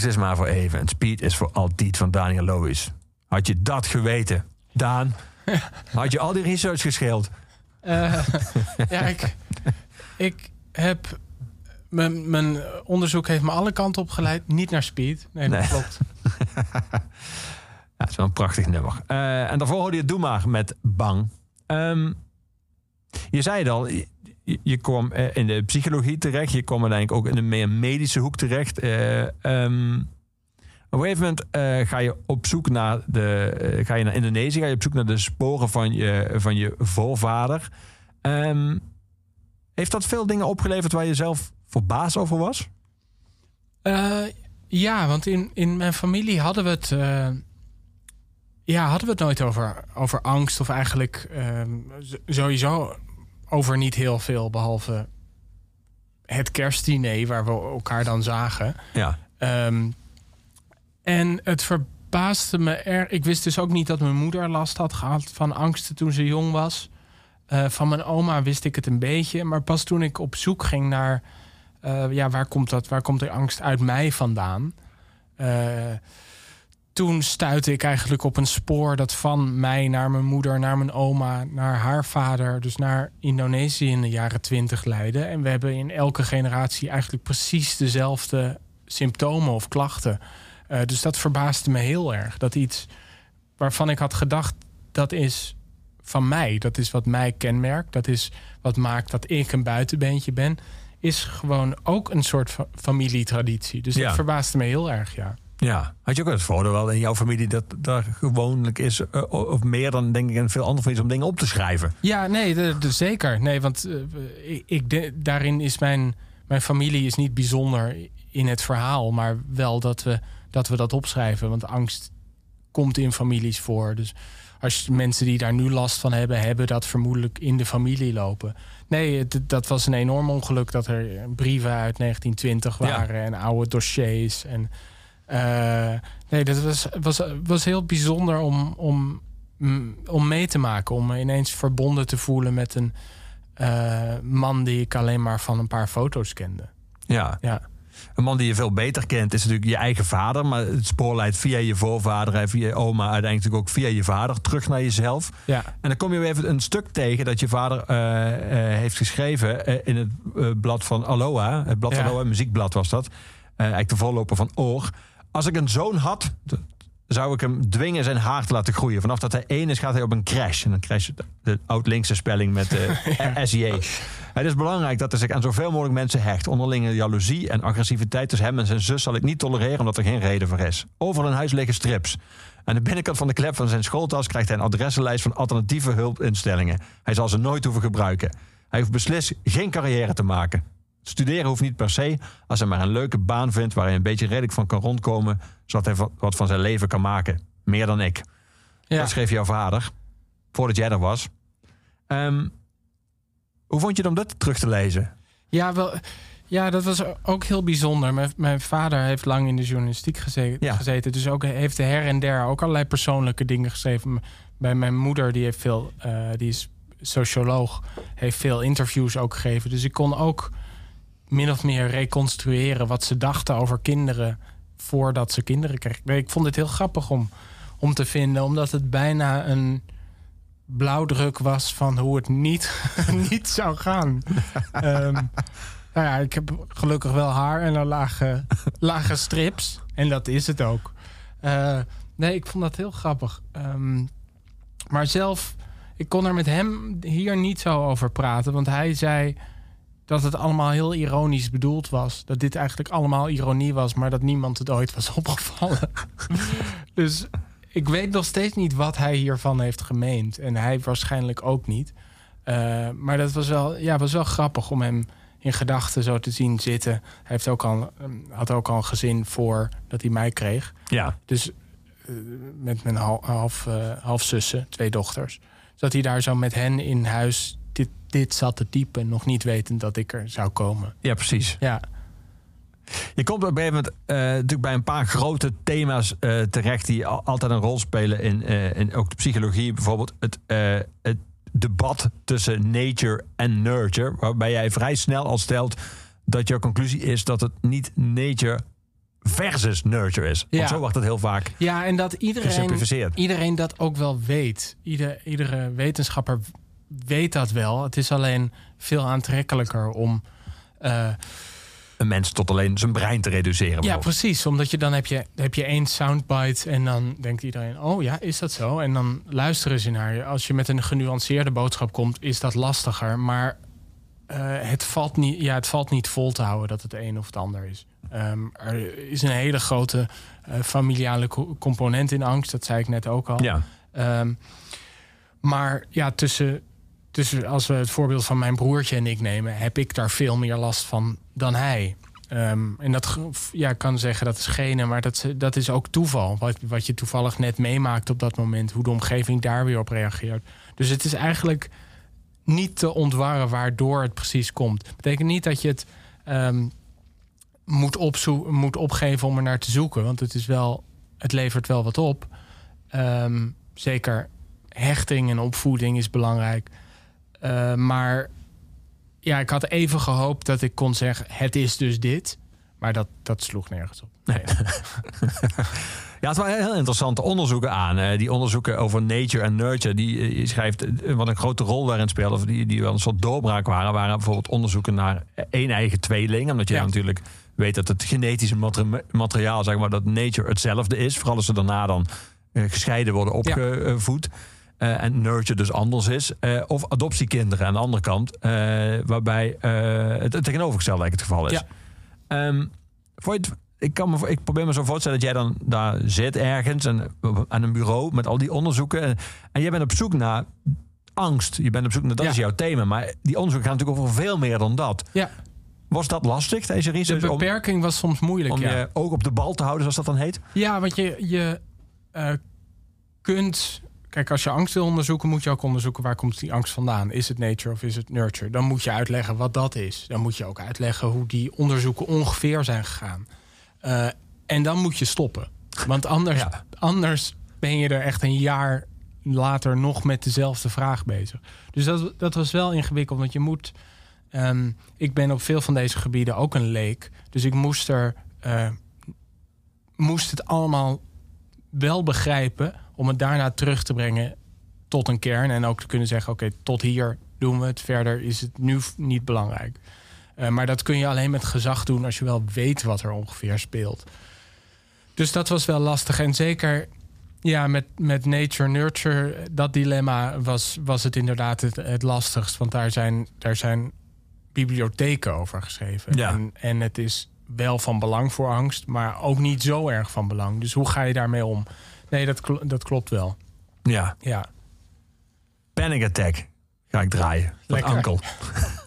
Angst is maar voor even en speed is voor altijd van Daniel Lois. Had je dat geweten, Daan, had je al die research gescheeld. Eh, ja, ik, ik heb... Mijn, mijn onderzoek heeft me alle kanten op geleid. Niet naar speed. Nee, dat Nee. klopt. Ja, het is wel een prachtig nummer. Eh, en daarvoor hoorde je Doe maar met Bang. Ehm, je zei het al, je, kwam eh, in de psychologie terecht. Je kwam uiteindelijk ook in de meer medische hoek terecht. Eh, ehm, op een gegeven moment eh, ga je op zoek naar de, ga je naar Indonesië, ga je op zoek naar de sporen van je, van je voorvader. Ehm, heeft dat veel dingen opgeleverd waar je zelf verbaasd over was? Ja, want in, in mijn familie hadden we het... ja, hadden we het nooit over, over angst. Of eigenlijk ehm, sowieso over niet heel veel. Behalve het kerstdiner waar we elkaar dan zagen. Ja. Ehm, en het verbaasde me erg. Ik wist dus ook niet dat mijn moeder last had gehad van angsten toen ze jong was. Eh, van mijn oma wist ik het een beetje. Maar pas toen ik op zoek ging naar... eh, ja, waar komt, dat, waar komt die angst uit mij vandaan? Eh, toen stuitte ik eigenlijk op een spoor dat van mij naar mijn moeder, naar mijn oma, naar haar vader, dus naar Indonesië in de jaren twintig leidde. En we hebben in elke generatie eigenlijk precies dezelfde symptomen of klachten. Eh, dus dat verbaasde me heel erg. Dat iets waarvan ik had gedacht, dat is van mij. Dat is wat mij kenmerkt. Dat is wat maakt dat ik een buitenbeentje ben. Is gewoon ook een soort fa- familietraditie. Dus Ja. dat verbaasde me heel erg, ja. Ja, had je ook het voordeel wel in jouw familie dat daar gewoonlijk is, eh, of meer dan denk ik in veel andere families, om dingen op te schrijven? Ja, nee, de, de- zeker. Nee, want eh, ik, ik de- daarin is mijn, mijn familie is niet bijzonder in het verhaal, maar wel dat we, dat we dat opschrijven. Want angst komt in families voor. Dus als mensen die daar nu last van hebben, hebben dat vermoedelijk in de familie lopen. Nee, het- dat was een enorm ongeluk dat er brieven uit 1920 Ja. waren en oude dossiers. En, nee, dat was, was, was heel bijzonder om, om mm, om mee te maken. Om me ineens verbonden te voelen met een eh, man die ik alleen maar van een paar foto's kende. Ja. Ja, Een man die je veel beter kent is natuurlijk je eigen vader. Maar het spoor leidt via je voorvader en via je oma... uiteindelijk ook via je vader terug naar jezelf. ja, En dan kom je weer even een stuk tegen dat je vader eh, eh, heeft geschreven... eh, in het eh, blad van Aloha. Het blad van Ja. Aloha, een muziekblad was dat. Eh, eigenlijk de voorloper van Oor. Als ik een zoon had, zou ik hem dwingen zijn haar te laten groeien. Vanaf dat hij één is, gaat hij op een crash. En dan crash de, de oud-linkse spelling met eh SJ. Het is belangrijk dat hij zich aan zoveel mogelijk mensen hecht. Onderlinge jaloezie en agressiviteit tussen hem en zijn zus zal ik niet tolereren omdat er geen reden voor is. Overal in huis liggen strips. Aan de binnenkant van de klep van zijn schooltas krijgt hij een adressenlijst van alternatieve hulpinstellingen. Hij zal ze nooit hoeven gebruiken. Hij hoeft beslist geen carrière te maken. Studeren hoeft niet per se, als hij maar een leuke baan vindt waar hij een beetje redelijk van kan rondkomen, zodat hij wat van zijn leven kan maken. Meer dan ik. ja. Dat schreef jouw vader, voordat jij er was. Ehm, hoe vond je het om dat terug te lezen? Ja, wel, ja, dat was ook heel bijzonder. Mijn, mijn vader heeft lang in de journalistiek geze- Ja. gezeten. Dus ook heeft her en der ook allerlei persoonlijke dingen geschreven. Bij mijn moeder, die, heeft veel, eh, die is socioloog, heeft veel interviews ook gegeven. Dus ik kon ook min of meer reconstrueren wat ze dachten over kinderen voordat ze kinderen kregen. Ik vond het heel grappig om, om te vinden, omdat het bijna een blauwdruk was van hoe het niet, niet zou gaan. Ehm, nou ja, ik heb gelukkig wel haar en een lage, lage strips. En dat is het ook. Eh, nee, ik vond dat heel grappig. Ehm, maar zelf, ik kon er met hem hier niet zo over praten. Want hij zei dat het allemaal heel ironisch bedoeld was. Dat dit eigenlijk allemaal ironie was, maar dat niemand het ooit was opgevallen. dus ik weet nog steeds niet wat hij hiervan heeft gemeend. En hij waarschijnlijk ook niet. Eh, maar dat was wel, ja, was wel grappig om hem in gedachten zo te zien zitten. Hij heeft ook al, ehm, had ook al een gezin voor dat hij mij kreeg. Ja. Dus eh, met mijn hal- half, eh, halfzussen, twee dochters. Dat hij daar zo met hen in huis dit, dit zat te typen. Nog niet wetend dat ik er zou komen. Ja, precies. Ja, Je komt op een gegeven moment eh, natuurlijk bij een paar grote thema's eh, terecht die al- altijd een rol spelen in, eh, in ook de psychologie. Bijvoorbeeld het, het debat tussen nature en nurture. Waarbij jij vrij snel al stelt dat jouw conclusie is dat het niet nature versus nurture is. Want Ja. zo wordt het heel vaak ja en dat iedereen, iedereen dat ook wel weet. Ieder, iedere wetenschapper weet dat wel. Het is alleen veel aantrekkelijker om... eh, Een mens tot alleen zijn brein te reduceren. Ja, precies. Omdat je dan heb je, heb je één soundbite en dan denkt iedereen... oh ja, is dat zo? En dan luisteren ze naar je. Als je met een genuanceerde boodschap komt, is dat lastiger. Maar eh, het, valt niet, ja, het valt niet vol te houden dat het een of het ander is. Ehm, er is een hele grote eh, familiale co- component in angst. Dat zei ik net ook al. Ja. Ehm, maar ja, tussen, tussen, als we het voorbeeld van mijn broertje en ik nemen, heb ik daar veel meer last van dan hij. Ehm, en dat ja, kan zeggen dat is genen, maar dat, dat is ook toeval. Wat, wat je toevallig net meemaakt op dat moment, hoe de omgeving daar weer op reageert. Dus het is eigenlijk niet te ontwarren waardoor het precies komt. Betekent niet dat je het ehm, moet, moet opgeven om er naar te zoeken, want het is wel, het levert wel wat op. Ehm, zeker hechting en opvoeding is belangrijk. Eh, maar ja, ik had even gehoopt dat ik kon zeggen: het is dus dit. Maar dat, dat sloeg nergens op. Nee. Ja, het waren heel interessante onderzoeken aan. Die onderzoeken over nature en nurture. Die eh, schrijft eh, wat een grote rol daarin speelde. Of die, die wel een soort doorbraak waren. Waren bijvoorbeeld onderzoeken naar één eigen tweeling. Omdat je Ja. natuurlijk weet dat het genetische materi- materiaal, zeg maar, dat nature hetzelfde is. Vooral als ze daarna dan gescheiden worden opgevoed. Eh, en nurture dus anders is. Eh, of adoptiekinderen aan de andere kant. eh, waarbij het, het tegenovergestelde het geval is. Ja. Het- ik, kan me, ik probeer me zo voor te stellen dat jij dan daar zit ergens en, aan een bureau met al die onderzoeken. En, en jij bent op zoek naar angst. Je bent op zoek naar, dat Ja. is jouw thema. Maar die onderzoeken gaan natuurlijk over veel meer dan dat. Ja, Was dat lastig, deze de research? Om, beperking was soms moeilijk. om ja. je oog op de bal te houden, zoals dat dan heet? Ja, want je, je kunt. Kijk, als je angst wil onderzoeken, moet je ook onderzoeken waar komt die angst vandaan. Is het nature of is het nurture? Dan moet je uitleggen wat dat is. Dan moet je ook uitleggen hoe die onderzoeken ongeveer zijn gegaan. Eh, en dan moet je stoppen. Want anders, Ja. anders ben je er echt een jaar later nog met dezelfde vraag bezig. Dus dat, dat was wel ingewikkeld, want je moet... ehm, ik ben op veel van deze gebieden ook een leek. Dus ik moest er... eh, moest het allemaal wel begrijpen... om het daarna terug te brengen tot een kern. En ook te kunnen zeggen, oké, tot hier doen we het. Verder is het nu niet belangrijk. Eh, maar dat kun je alleen met gezag doen als je wel weet wat er ongeveer speelt. Dus dat was wel lastig. En zeker ja, met, met nature-nurture, dat dilemma was, was het inderdaad het, het lastigst. Want daar zijn, daar zijn bibliotheken over geschreven. Ja. En, en het is wel van belang voor angst, maar ook niet zo erg van belang. Dus hoe ga je daarmee om? Nee, dat, kl- dat klopt wel. Ja, Ja. Panic Attack ga ik draaien. Lekker. Ankel.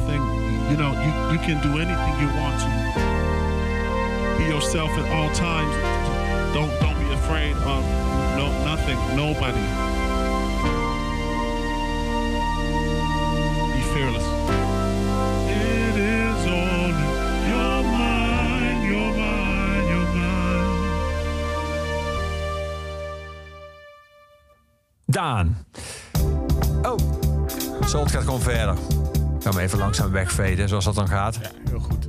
nothing. You know, you, you can do anything you want to. Be yourself at all times. Don't don't be afraid of no nothing, nobody. Be fearless. It is all in your mind, your mind, your mind. Daan. Oh, Zolt gaat gewoon verder. Ik ga hem even langzaam wegveden, zoals dat dan gaat. Ja, heel goed.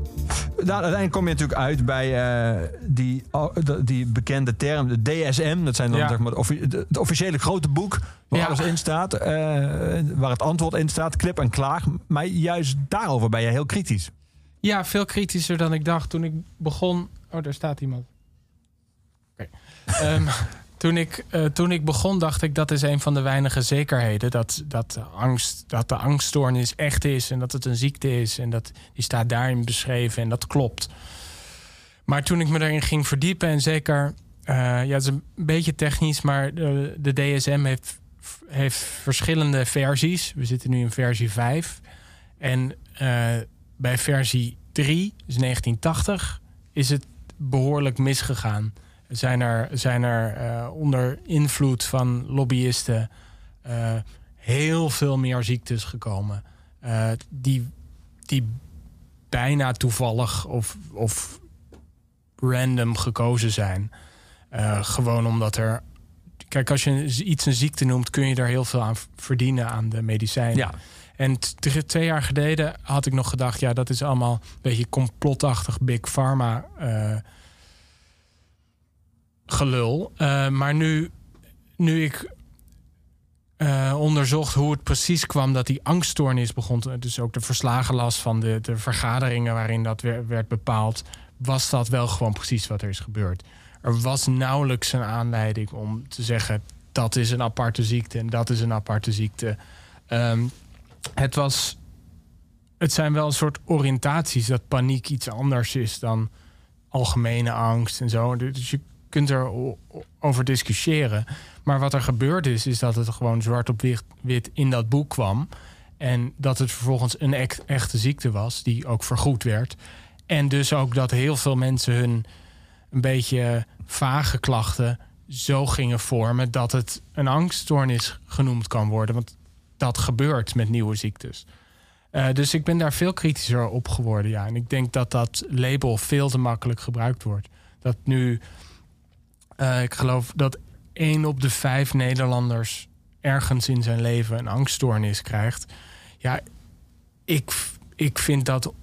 Daan, uiteindelijk kom je natuurlijk uit bij eh, die, oh, die bekende term, de DSM. Dat zijn dan Ja. zeg maar, het officiële grote boek waar Ja. alles in staat. eh, waar het antwoord in staat, klip en klaar. Maar juist daarover ben je heel kritisch. Ja, veel kritischer dan ik dacht toen ik begon. Oh, daar staat iemand. Oké. Ehm, toen, ik, eh, toen ik begon, dacht ik dat is een van de weinige zekerheden. Dat, dat, angst, dat de angststoornis echt is en dat het een ziekte is. En dat, die staat daarin beschreven en dat klopt. Maar toen ik me erin ging verdiepen en zeker... eh, ja, het is een beetje technisch, maar de, de DSM heeft, heeft verschillende versies. We zitten nu in versie 5. En eh, bij versie 3, dus 1980, is het behoorlijk misgegaan. Zijn er, zijn er eh, onder invloed van lobbyisten eh, heel veel meer ziektes gekomen. eh, die, die bijna toevallig of, of random gekozen zijn. Gewoon omdat er. Kijk, als je iets een ziekte noemt, kun je er heel veel aan verdienen aan de medicijnen. Ja. En twee jaar geleden had ik nog gedacht, ja, dat is allemaal een beetje complotachtig Big Pharma gelul. Eh, maar nu, nu ik eh, onderzocht hoe het precies kwam dat die angststoornis begon, dus ook de verslagen las van de, de vergaderingen waarin dat werd bepaald, was dat wel gewoon precies wat er is gebeurd. Er was nauwelijks een aanleiding om te zeggen dat is een aparte ziekte en dat is een aparte ziekte. Ehm, het was. Het zijn wel een soort oriëntaties dat paniek iets anders is dan algemene angst en zo. Dus je kunt er over discussiëren. Maar wat er gebeurd is, is dat het gewoon zwart op wit- wit in dat boek kwam. En dat het vervolgens een echt- echte ziekte was, die ook vergoed werd. En dus ook dat heel veel mensen hun een beetje vage klachten zo gingen vormen dat het een angststoornis genoemd kan worden. Want dat gebeurt met nieuwe ziektes. Eh, dus ik ben daar veel kritischer op geworden. Ja. En ik denk dat dat label veel te makkelijk gebruikt wordt. Dat nu, eh, ik geloof dat één op de vijf Nederlanders ergens in zijn leven een angststoornis krijgt. Ja, ik, ik vind dat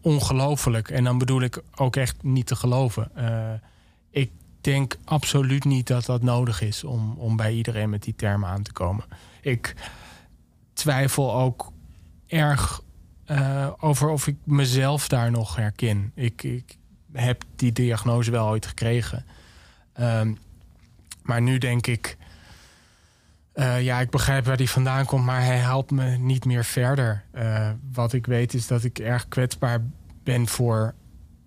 ongelooflijk. En dan bedoel ik ook echt niet te geloven. Eh, ik denk absoluut niet dat dat nodig is om, om bij iedereen met die termen aan te komen. Ik twijfel ook erg eh, over of ik mezelf daar nog herken. Ik, ik heb die diagnose wel ooit gekregen. Ehm, maar nu denk ik, eh, ja, ik begrijp waar die vandaan komt, maar hij helpt me niet meer verder. Eh, wat ik weet is dat ik erg kwetsbaar ben voor,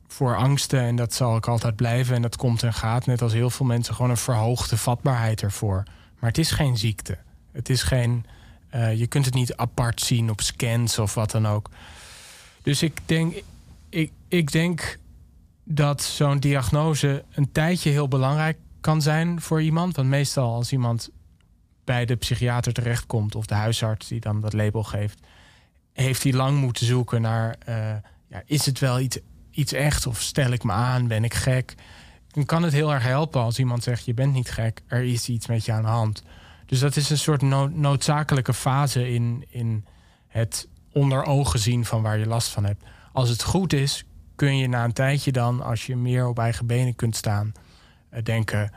voor angsten en dat zal ik altijd blijven. En dat komt en gaat, net als heel veel mensen, gewoon een verhoogde vatbaarheid ervoor. Maar het is geen ziekte. Het is geen. eh, je kunt het niet apart zien op scans of wat dan ook. Dus ik denk, ik, ik denk dat zo'n diagnose een tijdje heel belangrijk kan zijn voor iemand. Want meestal als iemand bij de psychiater terechtkomt of de huisarts die dan dat label geeft, heeft hij lang moeten zoeken naar: eh, ja, is het wel iets, iets echt of stel ik me aan, ben ik gek? Dan kan het heel erg helpen als iemand zegt: je bent niet gek, er is iets met je aan de hand. Dus dat is een soort no- noodzakelijke fase in, in het onder ogen zien van waar je last van hebt. Als het goed is, kun je na een tijdje dan, als je meer op eigen benen kunt staan, eh, denken: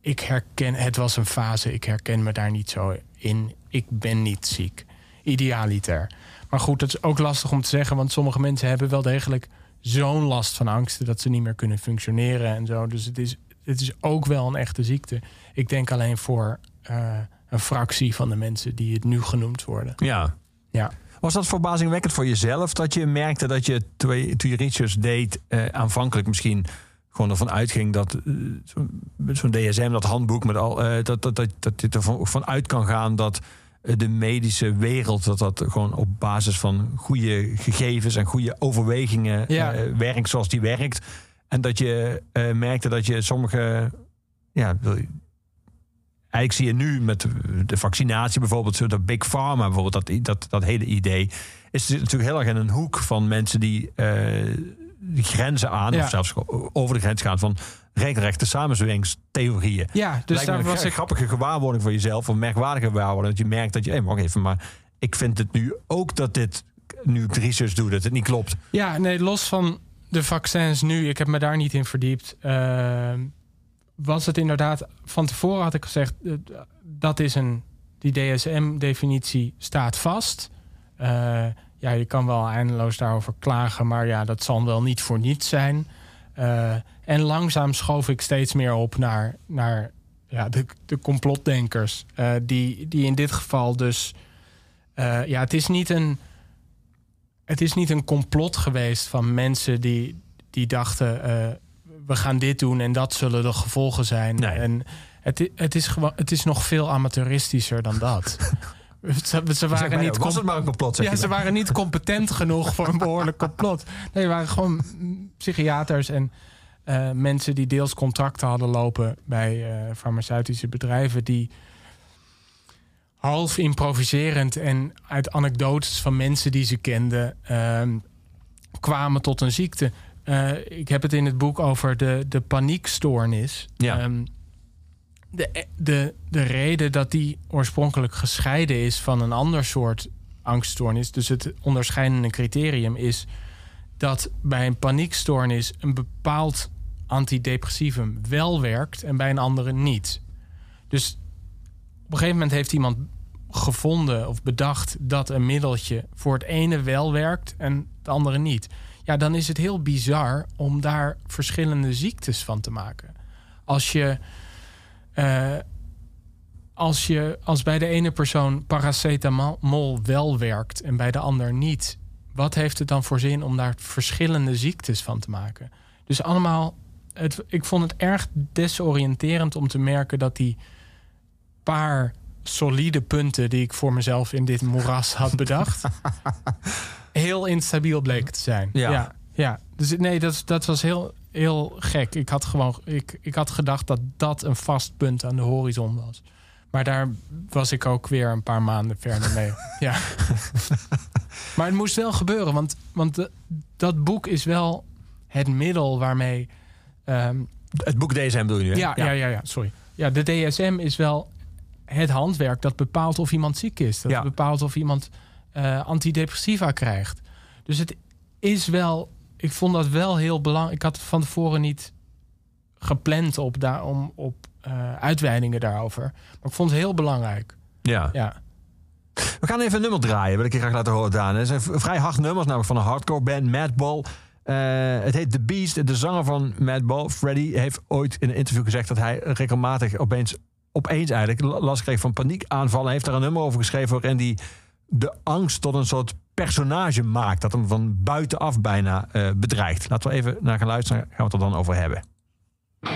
ik herken, het was een fase, ik herken me daar niet zo in. Ik ben niet ziek. Idealiter. Maar goed, dat is ook lastig om te zeggen, want sommige mensen hebben wel degelijk zo'n last van angsten dat ze niet meer kunnen functioneren en zo. Dus het is, het is ook wel een echte ziekte. Ik denk alleen voor eh, een fractie van de mensen die het nu genoemd worden. Ja. Ja. Was dat verbazingwekkend voor jezelf dat je merkte dat je toen je, toen je research deed, eh, aanvankelijk misschien gewoon ervan uitging dat eh, zo'n DSM, dat handboek met al, eh, dat, dat, dat, dat je ervan van uit kan gaan dat de medische wereld, dat dat gewoon op basis van goede gegevens en goede overwegingen Ja. werkt zoals die werkt. En dat je merkte dat je sommige. Ja, eigenlijk zie je nu met de vaccinatie bijvoorbeeld, zo dat Big Pharma, bijvoorbeeld, dat, dat, dat hele idee. Is natuurlijk heel erg in een hoek van mensen die eh, die grenzen aan, Ja. of zelfs over de grens gaan van regelrechte samenzweringstheorieën. Ja, dus daar was een grappige gewaarwording voor jezelf, of merkwaardige gewaarwording, dat je merkt dat je, hé, wacht even, maar ik vind het nu ook dat dit, nu ik de research doe, dat het niet klopt. Ja, nee, los van de vaccins nu, ik heb me daar niet in verdiept. eh, was het inderdaad, van tevoren had ik gezegd, eh, dat is een, die DSM-definitie staat vast. Eh, ja, je kan wel eindeloos daarover klagen, maar ja, dat zal wel niet voor niets zijn. Eh, en langzaam schoof ik steeds meer op naar, naar ja, de, de complotdenkers. die, die in dit geval dus. ja, het is niet een het is niet een complot geweest van mensen die, die dachten: we gaan dit doen en dat zullen de gevolgen zijn. Nee. En het, het, is gewoon, het is nog veel amateuristischer dan dat. ze, waren niet was het maar een complot, ja, ze waren niet competent genoeg voor een behoorlijk complot. Nee, waren gewoon psychiaters en eh, mensen die deels contracten hadden lopen bij eh, farmaceutische bedrijven die half improviserend en uit anekdotes van mensen die ze kenden ehm, kwamen tot een ziekte. Eh, ik heb het in het boek over de, de paniekstoornis. Ja. Ehm, de, de, de reden dat die oorspronkelijk gescheiden is van een ander soort angststoornis, dus het onderscheidende criterium is dat bij een paniekstoornis een bepaald antidepressivum wel werkt en bij een andere niet. Dus op een gegeven moment heeft iemand gevonden of bedacht dat een middeltje voor het ene wel werkt en het andere niet. Ja, dan is het heel bizar om daar verschillende ziektes van te maken. Als je, eh, als je als bij de ene persoon paracetamol wel werkt en bij de ander niet, wat heeft het dan voor zin om daar verschillende ziektes van te maken? Dus allemaal, het, ik vond het erg desoriënterend om te merken dat die paar solide punten die ik voor mezelf in dit moeras had bedacht, heel instabiel bleken te zijn. Ja. ja, ja. Dus nee, dat, dat was heel, heel gek. Ik had gewoon, ik, ik had gedacht dat dat een vast punt aan de horizon was. Maar daar was ik ook weer een paar maanden verder mee. ja. maar het moest wel gebeuren, want, want de- dat boek is wel het middel waarmee. ehm, Het boek DSM doe je nu, hè? ja, ja. Ja, ja, sorry. Ja, de DSM is wel het handwerk dat bepaalt of iemand ziek is. Dat Ja. bepaalt of iemand eh, antidepressiva krijgt. Dus het is wel, ik vond dat wel heel belangrijk. Ik had van tevoren niet gepland op, daar, om, op eh, uitweidingen daarover. Maar ik vond het heel belangrijk. Ja. Ja. We gaan even een nummer draaien, wil ik je graag laten horen, Daan. Het zijn vrij hard nummers, namelijk van een hardcore band, Madball. Eh, het heet The Beast. De zanger van Madball, Freddy, heeft ooit in een interview gezegd dat hij regelmatig opeens, opeens eigenlijk, la- last kreeg van paniekaanvallen. Hij heeft daar een nummer over geschreven waarin hij de angst tot een soort personage maakt. Dat hem van buitenaf bijna eh, bedreigt. Laten we even naar gaan luisteren, gaan we het er dan over hebben. I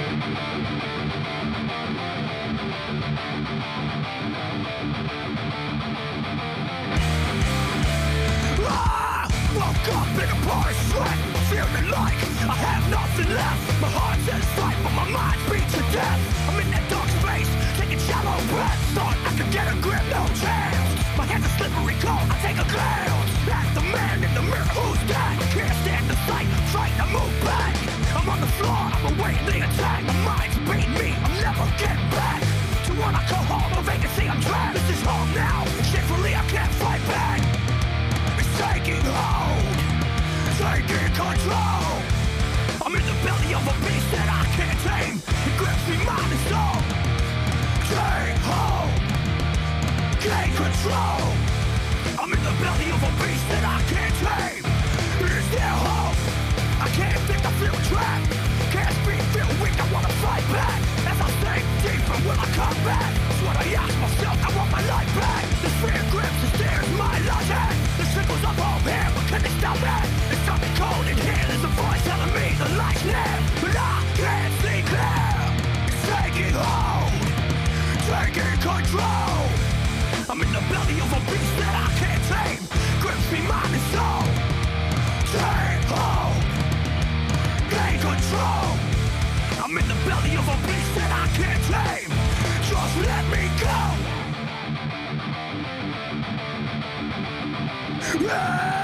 woke up in a pouring sweat, feeling like I have nothing left. My heart's in fight, but my mind beats to death. I'm in that dark space, taking shallow breaths. Thought I could get a grip, no chance. Slippery cold, I take a glance at the man in the mirror who's dead. Can't stand the sight, trying to move back. I'm on the floor, I'm awaiting the attack. My mind's beating me, I'm never getting back. To when I go home, a vacancy I'm trapped. This is home now, shamefully I can't fight back. It's taking hold, taking control. I'm in the belly of a beast that I can't tame. It grips me mind and soul. Take hold, gain control. The belly of a beast that I can't tame. Is there hope? I can't think I feel trapped. Can't speak, feel weak, I wanna fight back. As I sink deeper, will I come back? That's what I ask myself, I want my life back. This fear grips and stares my logic. The symbols of hope here, but can they stop me? It's something cold in here, there's a voice telling me the light's near. But I can't see clear. It's taking hold, taking control. I'm in the belly Grab a Gain control. I'm in the belly of a beast that I can't tame. Just let me go. Yeah!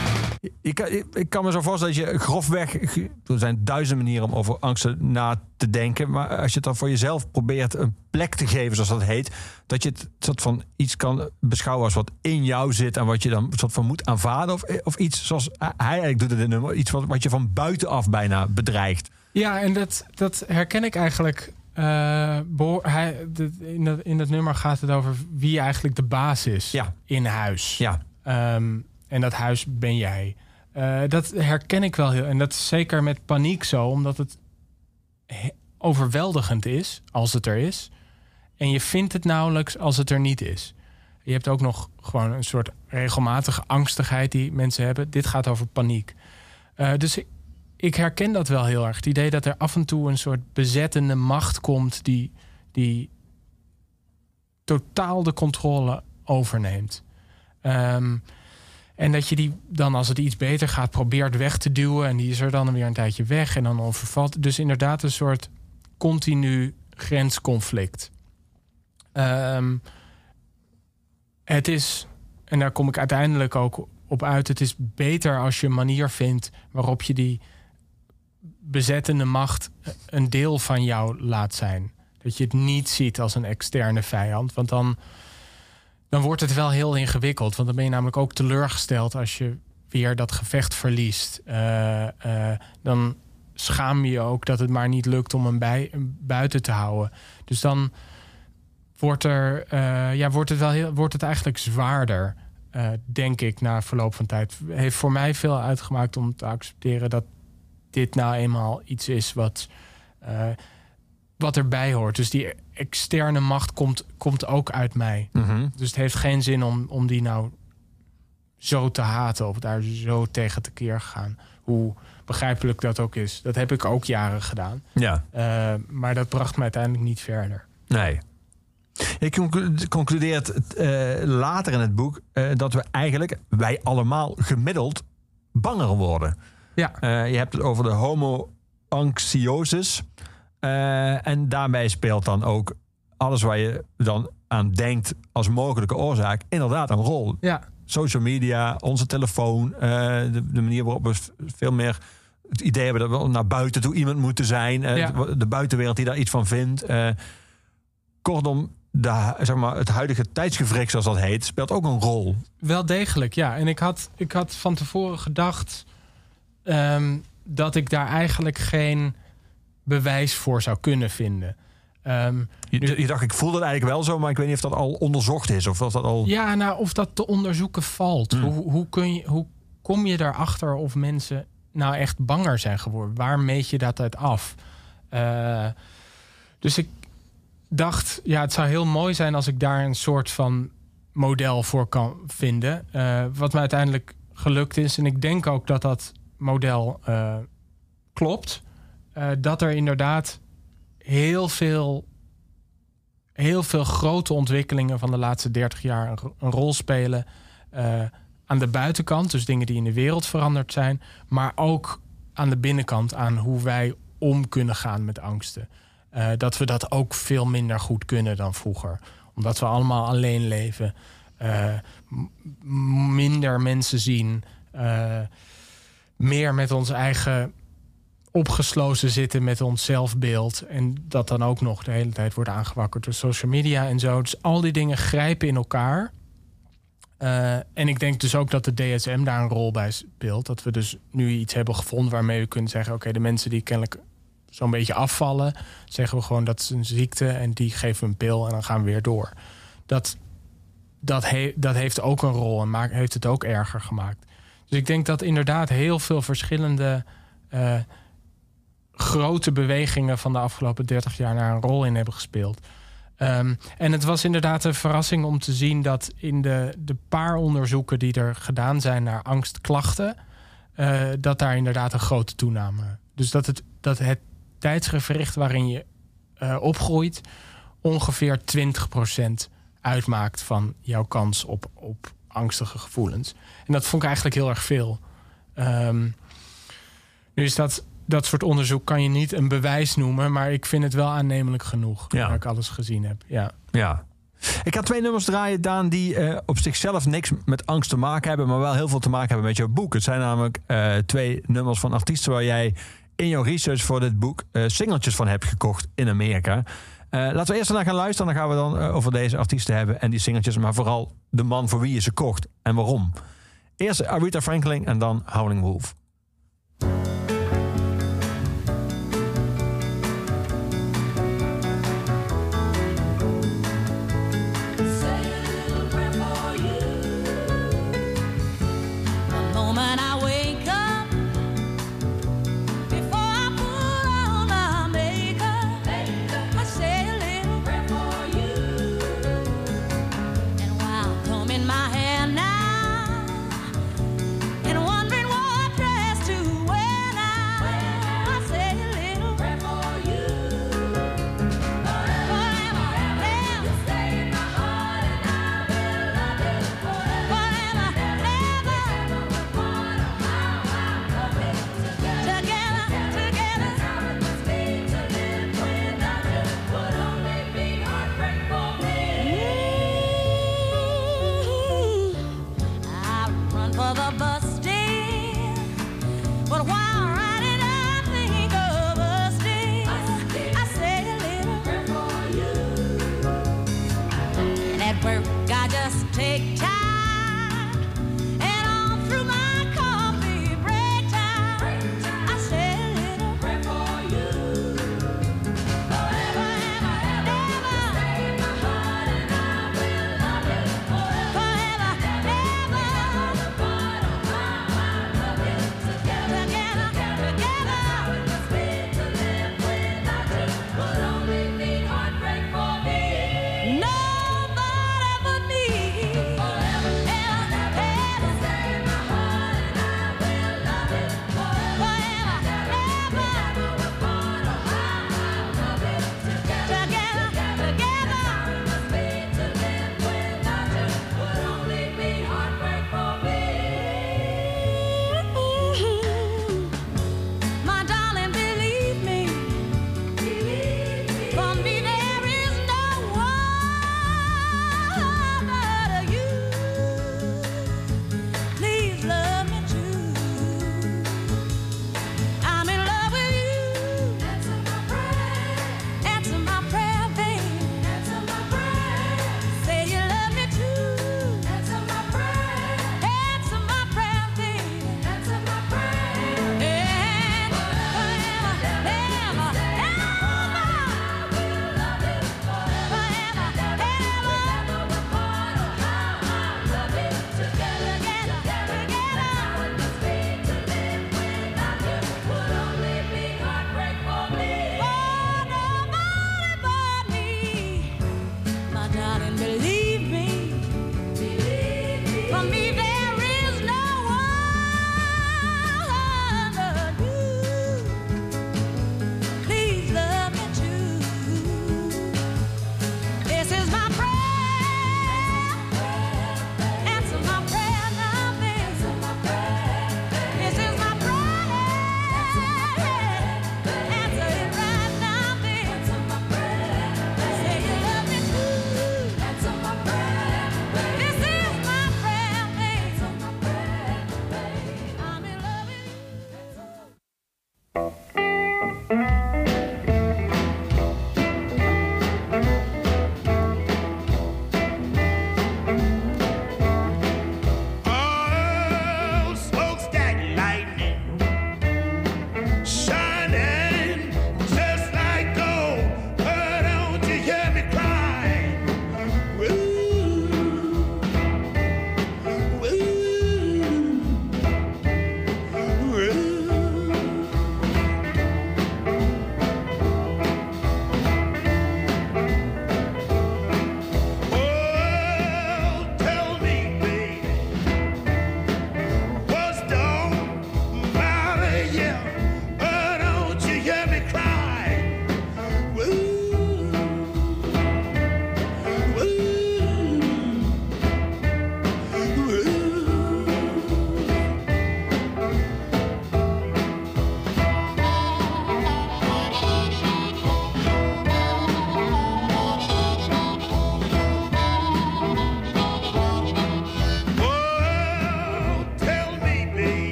Ik, ik kan me zo voorstellen dat je grofweg... Er zijn duizend manieren om over angsten na te denken. Maar als je het dan voor jezelf probeert een plek te geven, zoals dat heet... dat je het soort van iets kan beschouwen als wat in jou zit... en wat je dan soort van moet aanvaarden. Of, of iets zoals hij eigenlijk doet in het nummer. Iets wat, wat je van buitenaf bijna bedreigt. Ja, en dat, dat herken ik eigenlijk. eh, hij, in, dat, in dat nummer gaat het over wie eigenlijk de baas is Ja. in huis. Ja, Ehm, en dat huis ben jij. Eh, dat herken ik wel heel. En dat is zeker met paniek zo, omdat het he- overweldigend is als het er is. En je vindt het nauwelijks als het er niet is. Je hebt ook nog gewoon een soort regelmatige angstigheid die mensen hebben. Dit gaat over paniek. Eh, dus ik, ik herken dat wel heel erg. Het idee dat er af en toe een soort bezettende macht komt die, die totaal de controle overneemt. Ehm, en dat je die dan, als het iets beter gaat, probeert weg te duwen. En die is er dan weer een tijdje weg en dan overvalt. Dus inderdaad een soort continu grensconflict. Ehm, het is, en daar kom ik uiteindelijk ook op uit... het is beter als je een manier vindt waarop je die bezettende macht een deel van jou laat zijn. Dat je het niet ziet als een externe vijand. Want dan, dan wordt het wel heel ingewikkeld. Want dan ben je namelijk ook teleurgesteld als je weer dat gevecht verliest. Eh, eh, dan schaam je ook dat het maar niet lukt om hem bij, buiten te houden. Dus dan wordt, er, eh, ja, wordt, het, wel heel, wordt het eigenlijk zwaarder, denk ik, na verloop van tijd. Heeft voor mij veel uitgemaakt om te accepteren dat dit nou eenmaal iets is wat, wat erbij hoort. Dus die externe macht komt, komt ook uit mij. Dus het heeft geen zin om, om die nou zo te haten of daar zo tegen te keer gaan. Hoe begrijpelijk dat ook is. Dat heb ik ook jaren gedaan. ja. Eh, maar dat bracht me uiteindelijk niet verder. Nee. Je conclu- concludeert eh, later in het boek eh, dat we eigenlijk, wij allemaal gemiddeld, banger worden. Ja. Je hebt het over de homo anxiosis. Eh, en daarbij speelt dan ook alles waar je dan aan denkt als mogelijke oorzaak inderdaad een rol. Ja, Social media, onze telefoon, eh, de, de manier waarop we veel meer het idee hebben dat we naar buiten toe iemand moeten zijn. eh, Ja. de, de buitenwereld die daar iets van vindt. Kortom, de, zeg maar, het huidige tijdsgevrik, zoals dat heet, speelt ook een rol. wel degelijk, ja. En ik had, ik had van tevoren gedacht ehm, dat ik daar eigenlijk geen bewijs voor zou kunnen vinden. Ehm, Je, je dacht, ik voel dat eigenlijk wel zo, maar ik weet niet of dat al onderzocht is. Of of dat al. Ja, nou, of dat te onderzoeken valt. Hmm. Hoe, hoe, kun je, hoe kom je daarachter of mensen nou echt banger zijn geworden? Waar meet je dat uit af? Eh, dus ik dacht, ja, het zou heel mooi zijn als ik daar een soort van model voor kan vinden. Eh, wat me uiteindelijk gelukt is. En ik denk ook dat dat model eh, klopt. Eh, dat er inderdaad heel veel heel veel grote ontwikkelingen van de laatste 30 jaar een, ro- een rol spelen. eh, aan de buitenkant, dus dingen die in de wereld veranderd zijn. Maar ook aan de binnenkant, aan hoe wij om kunnen gaan met angsten. Eh, dat we dat ook veel minder goed kunnen dan vroeger. Omdat we allemaal alleen leven. minder mensen zien. meer met ons eigen opgesloten zitten met ons zelfbeeld. En dat dan ook nog de hele tijd wordt aangewakkerd door social media en zo. Dus al die dingen grijpen in elkaar. Eh, en ik denk dus ook dat de DSM daar een rol bij speelt. Dat we dus nu iets hebben gevonden waarmee we kunnen zeggen: oké, de mensen die kennelijk zo'n beetje afvallen, zeggen we gewoon dat is een ziekte en die geven een pil en dan gaan we weer door. Dat, dat, he- dat heeft ook een rol en maakt, heeft het ook erger gemaakt. Dus ik denk dat inderdaad heel veel verschillende eh, grote bewegingen van de afgelopen 30 jaar naar een rol in hebben gespeeld. Ehm, en het was inderdaad een verrassing om te zien dat in de, de paar onderzoeken die er gedaan zijn naar angstklachten, eh, dat daar inderdaad een grote toename. Dus dat het, dat het tijdsgevricht waarin je eh, opgroeit ongeveer 20% uitmaakt van jouw kans op, op angstige gevoelens. En dat vond ik eigenlijk heel erg veel. Ehm, nu is dat, dat soort onderzoek kan je niet een bewijs noemen, maar ik vind het wel aannemelijk genoeg. Ja. Dat ik alles gezien heb. Ja. Ja. Ik ga twee nummers draaien, Daan, die eh, op zichzelf niks met angst te maken hebben, maar wel heel veel te maken hebben met jouw boek. Het zijn namelijk eh, twee nummers van artiesten waar jij in jouw research voor dit boek eh singeltjes van hebt gekocht in Amerika. Laten we eerst naar gaan luisteren, dan gaan we dan over deze artiesten hebben en die singeltjes, maar vooral de man voor wie je ze kocht en waarom. Eerst Aretha Franklin en dan Howling Wolf.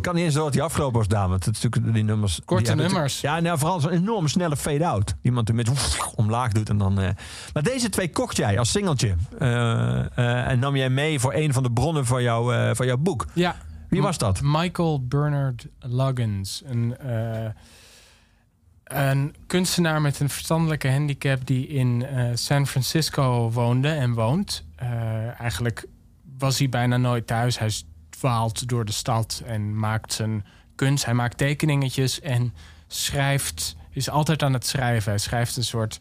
Ik kan niet eens dat die afgelopen was. Want het is natuurlijk die nummers... Korte die nummers. Ja, nou, vooral zo'n enorm snelle fade-out. Iemand die met omlaag doet en dan... eh. Maar deze twee kocht jij als singeltje. Eh, eh, en nam jij mee voor een van de bronnen van, jou, van jouw boek. Ja. Wie was dat? Michael Bernard Luggins. Een, een kunstenaar met een verstandelijke handicap die in San Francisco woonde en woont. Eigenlijk was hij bijna nooit thuis. Hij dwaalt door de stad en maakt zijn kunst. Hij maakt tekeningetjes en schrijft, is altijd aan het schrijven. Hij schrijft een soort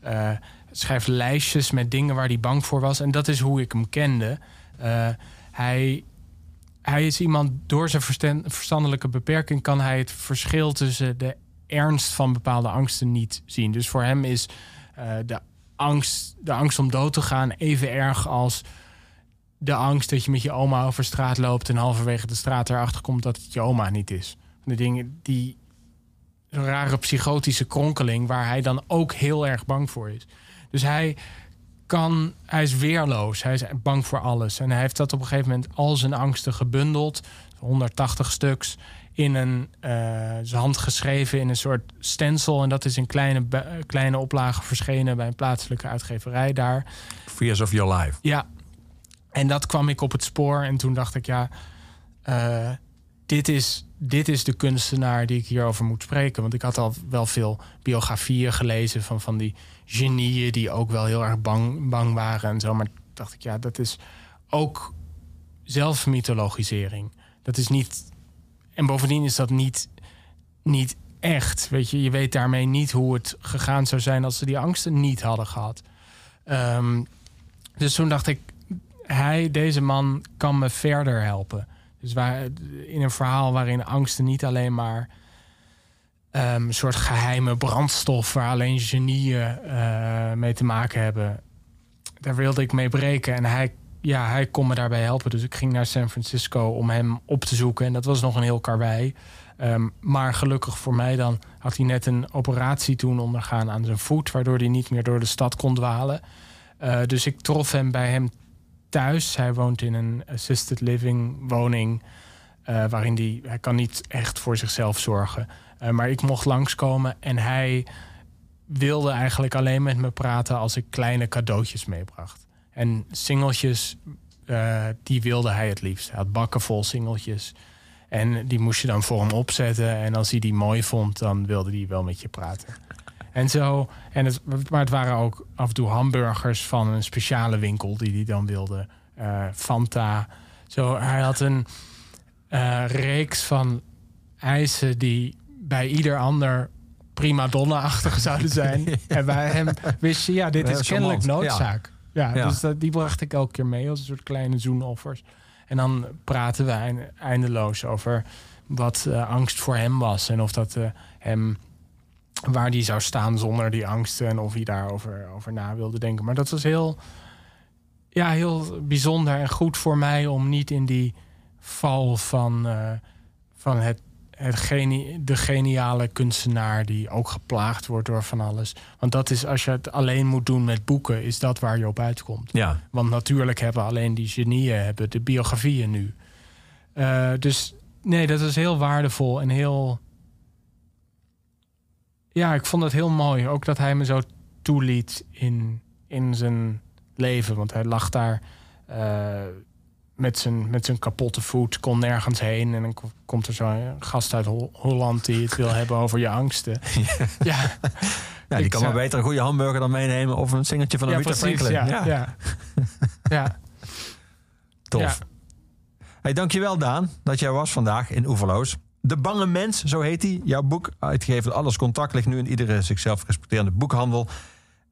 eh, schrijft lijstjes met dingen waar hij bang voor was. En dat is hoe ik hem kende. Eh, hij hij is iemand, door zijn verstan- verstandelijke beperking kan hij het verschil tussen de ernst van bepaalde angsten niet zien. Dus voor hem is eh, de, angst, de angst om dood te gaan even erg als de angst dat je met je oma over straat loopt en halverwege de straat erachter komt dat het je oma niet is. De dingen die een rare psychotische kronkeling waar hij dan ook heel erg bang voor is. Dus hij kan, hij is weerloos, hij is bang voor alles. En hij heeft dat op een gegeven moment al zijn angsten gebundeld, 180 stuks, in een eh, zijn hand geschreven in een soort stencil. En dat is in kleine, kleine oplagen verschenen bij een plaatselijke uitgeverij daar. Fears of Your Life. Ja, en dat kwam ik op het spoor. En toen dacht ik, ja, eh, dit, is, dit is de kunstenaar die ik hierover moet spreken. Want ik had al wel veel biografieën gelezen van, van die genieën die ook wel heel erg bang, bang waren en zo. Maar dacht ik, ja, dat is ook zelfmythologisering. Dat is niet. En bovendien is dat niet, niet echt. Weet je, je weet daarmee niet hoe het gegaan zou zijn als ze die angsten niet hadden gehad. Ehm, dus toen dacht ik, hij, deze man, kan me verder helpen. Dus waar, in een verhaal waarin angsten niet alleen maar ehm, een soort geheime brandstof waar alleen genieën eh, mee te maken hebben. Daar wilde ik mee breken. En hij, ja, hij kon me daarbij helpen. Dus ik ging naar San Francisco om hem op te zoeken. En dat was nog een heel karwei. Ehm, maar gelukkig voor mij dan had hij net een operatie toen ondergaan aan zijn voet, waardoor hij niet meer door de stad kon dwalen. Eh, dus ik trof hem bij hem thuis. Hij woont in een assisted living woning. eh, waarin hij, hij kan niet echt voor zichzelf zorgen. Eh, maar ik mocht langskomen en hij wilde eigenlijk alleen met me praten als ik kleine cadeautjes meebracht. En singeltjes, eh, die wilde hij het liefst. Hij had bakken vol singeltjes. En die moest je dan voor hem opzetten. En als hij die mooi vond, dan wilde hij wel met je praten. En zo, en het, maar het waren ook af en toe hamburgers van een speciale winkel die hij dan wilde. Eh, Fanta. Zo, hij had een eh, reeks van eisen die bij ieder ander prima donna-achtig zouden zijn. en bij hem wist je, ja, dit Ja, is kennelijk noodzaak. Ja, Ja. dus dat, die bracht ik elke keer mee als een soort kleine zoenoffers. En dan praten we eind- eindeloos over wat eh, angst voor hem was. En of dat hem waar die zou staan zonder die angsten en of hij daarover over na wilde denken. Maar dat was heel, ja, heel bijzonder en goed voor mij om niet in die val van, eh, van het, het geni de geniale kunstenaar die ook geplaagd wordt door van alles. Want dat is als je het alleen moet doen met boeken, is dat waar je op uitkomt. Ja. Want natuurlijk hebben alleen die genieën hebben de biografieën nu. Eh, dus nee, dat is heel waardevol en heel. Ja, ik vond het heel mooi. Ook dat hij me zo toeliet in, in zijn leven. Want hij lag daar eh, met, zijn, met zijn kapotte voet, kon nergens heen. En dan ko- komt er zo'n gast uit Hol- Holland die het wil hebben over je angsten. Ja, Ja, die Ik kan zou- maar beter een goede hamburger dan meenemen of een singeltje van ja precies. Franklin. Ja, ja. ja. Tof. Ja. Hey, dankjewel Daan dat jij was vandaag in Oeverloos. De Bange Mens, zo heet hij. Jouw boek, uitgegeven Alles Contact, ligt nu in iedere zichzelf respecterende boekhandel.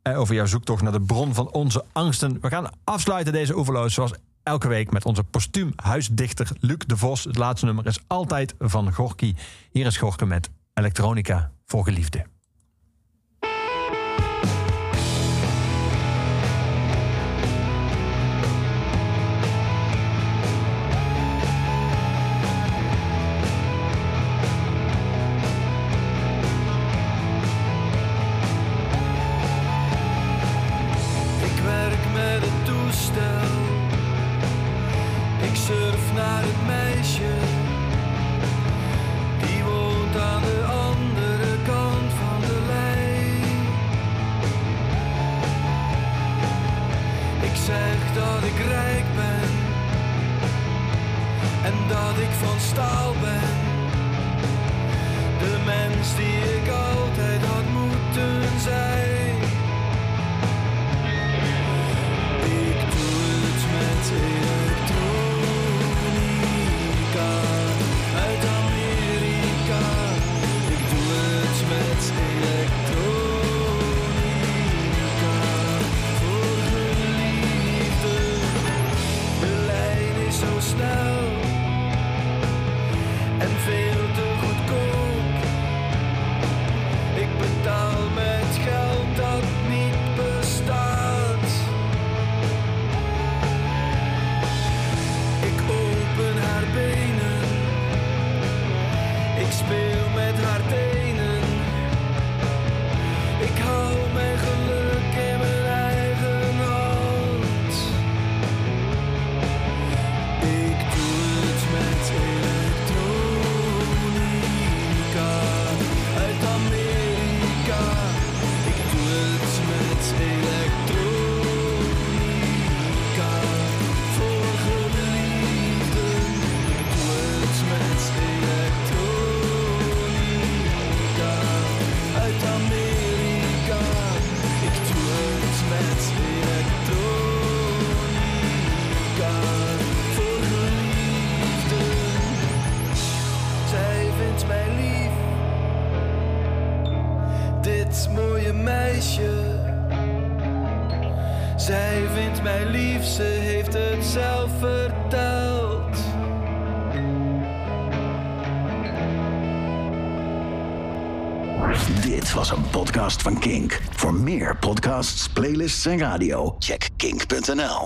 Eh, over jouw zoektocht naar de bron van onze angsten. We gaan afsluiten deze Oeverloos zoals elke week met onze postuum huisdichter Luc de Vos. Het laatste nummer is altijd van Gorky. Hier is Gorky met Elektronica voor Geliefde. Playlists en check kink.nl.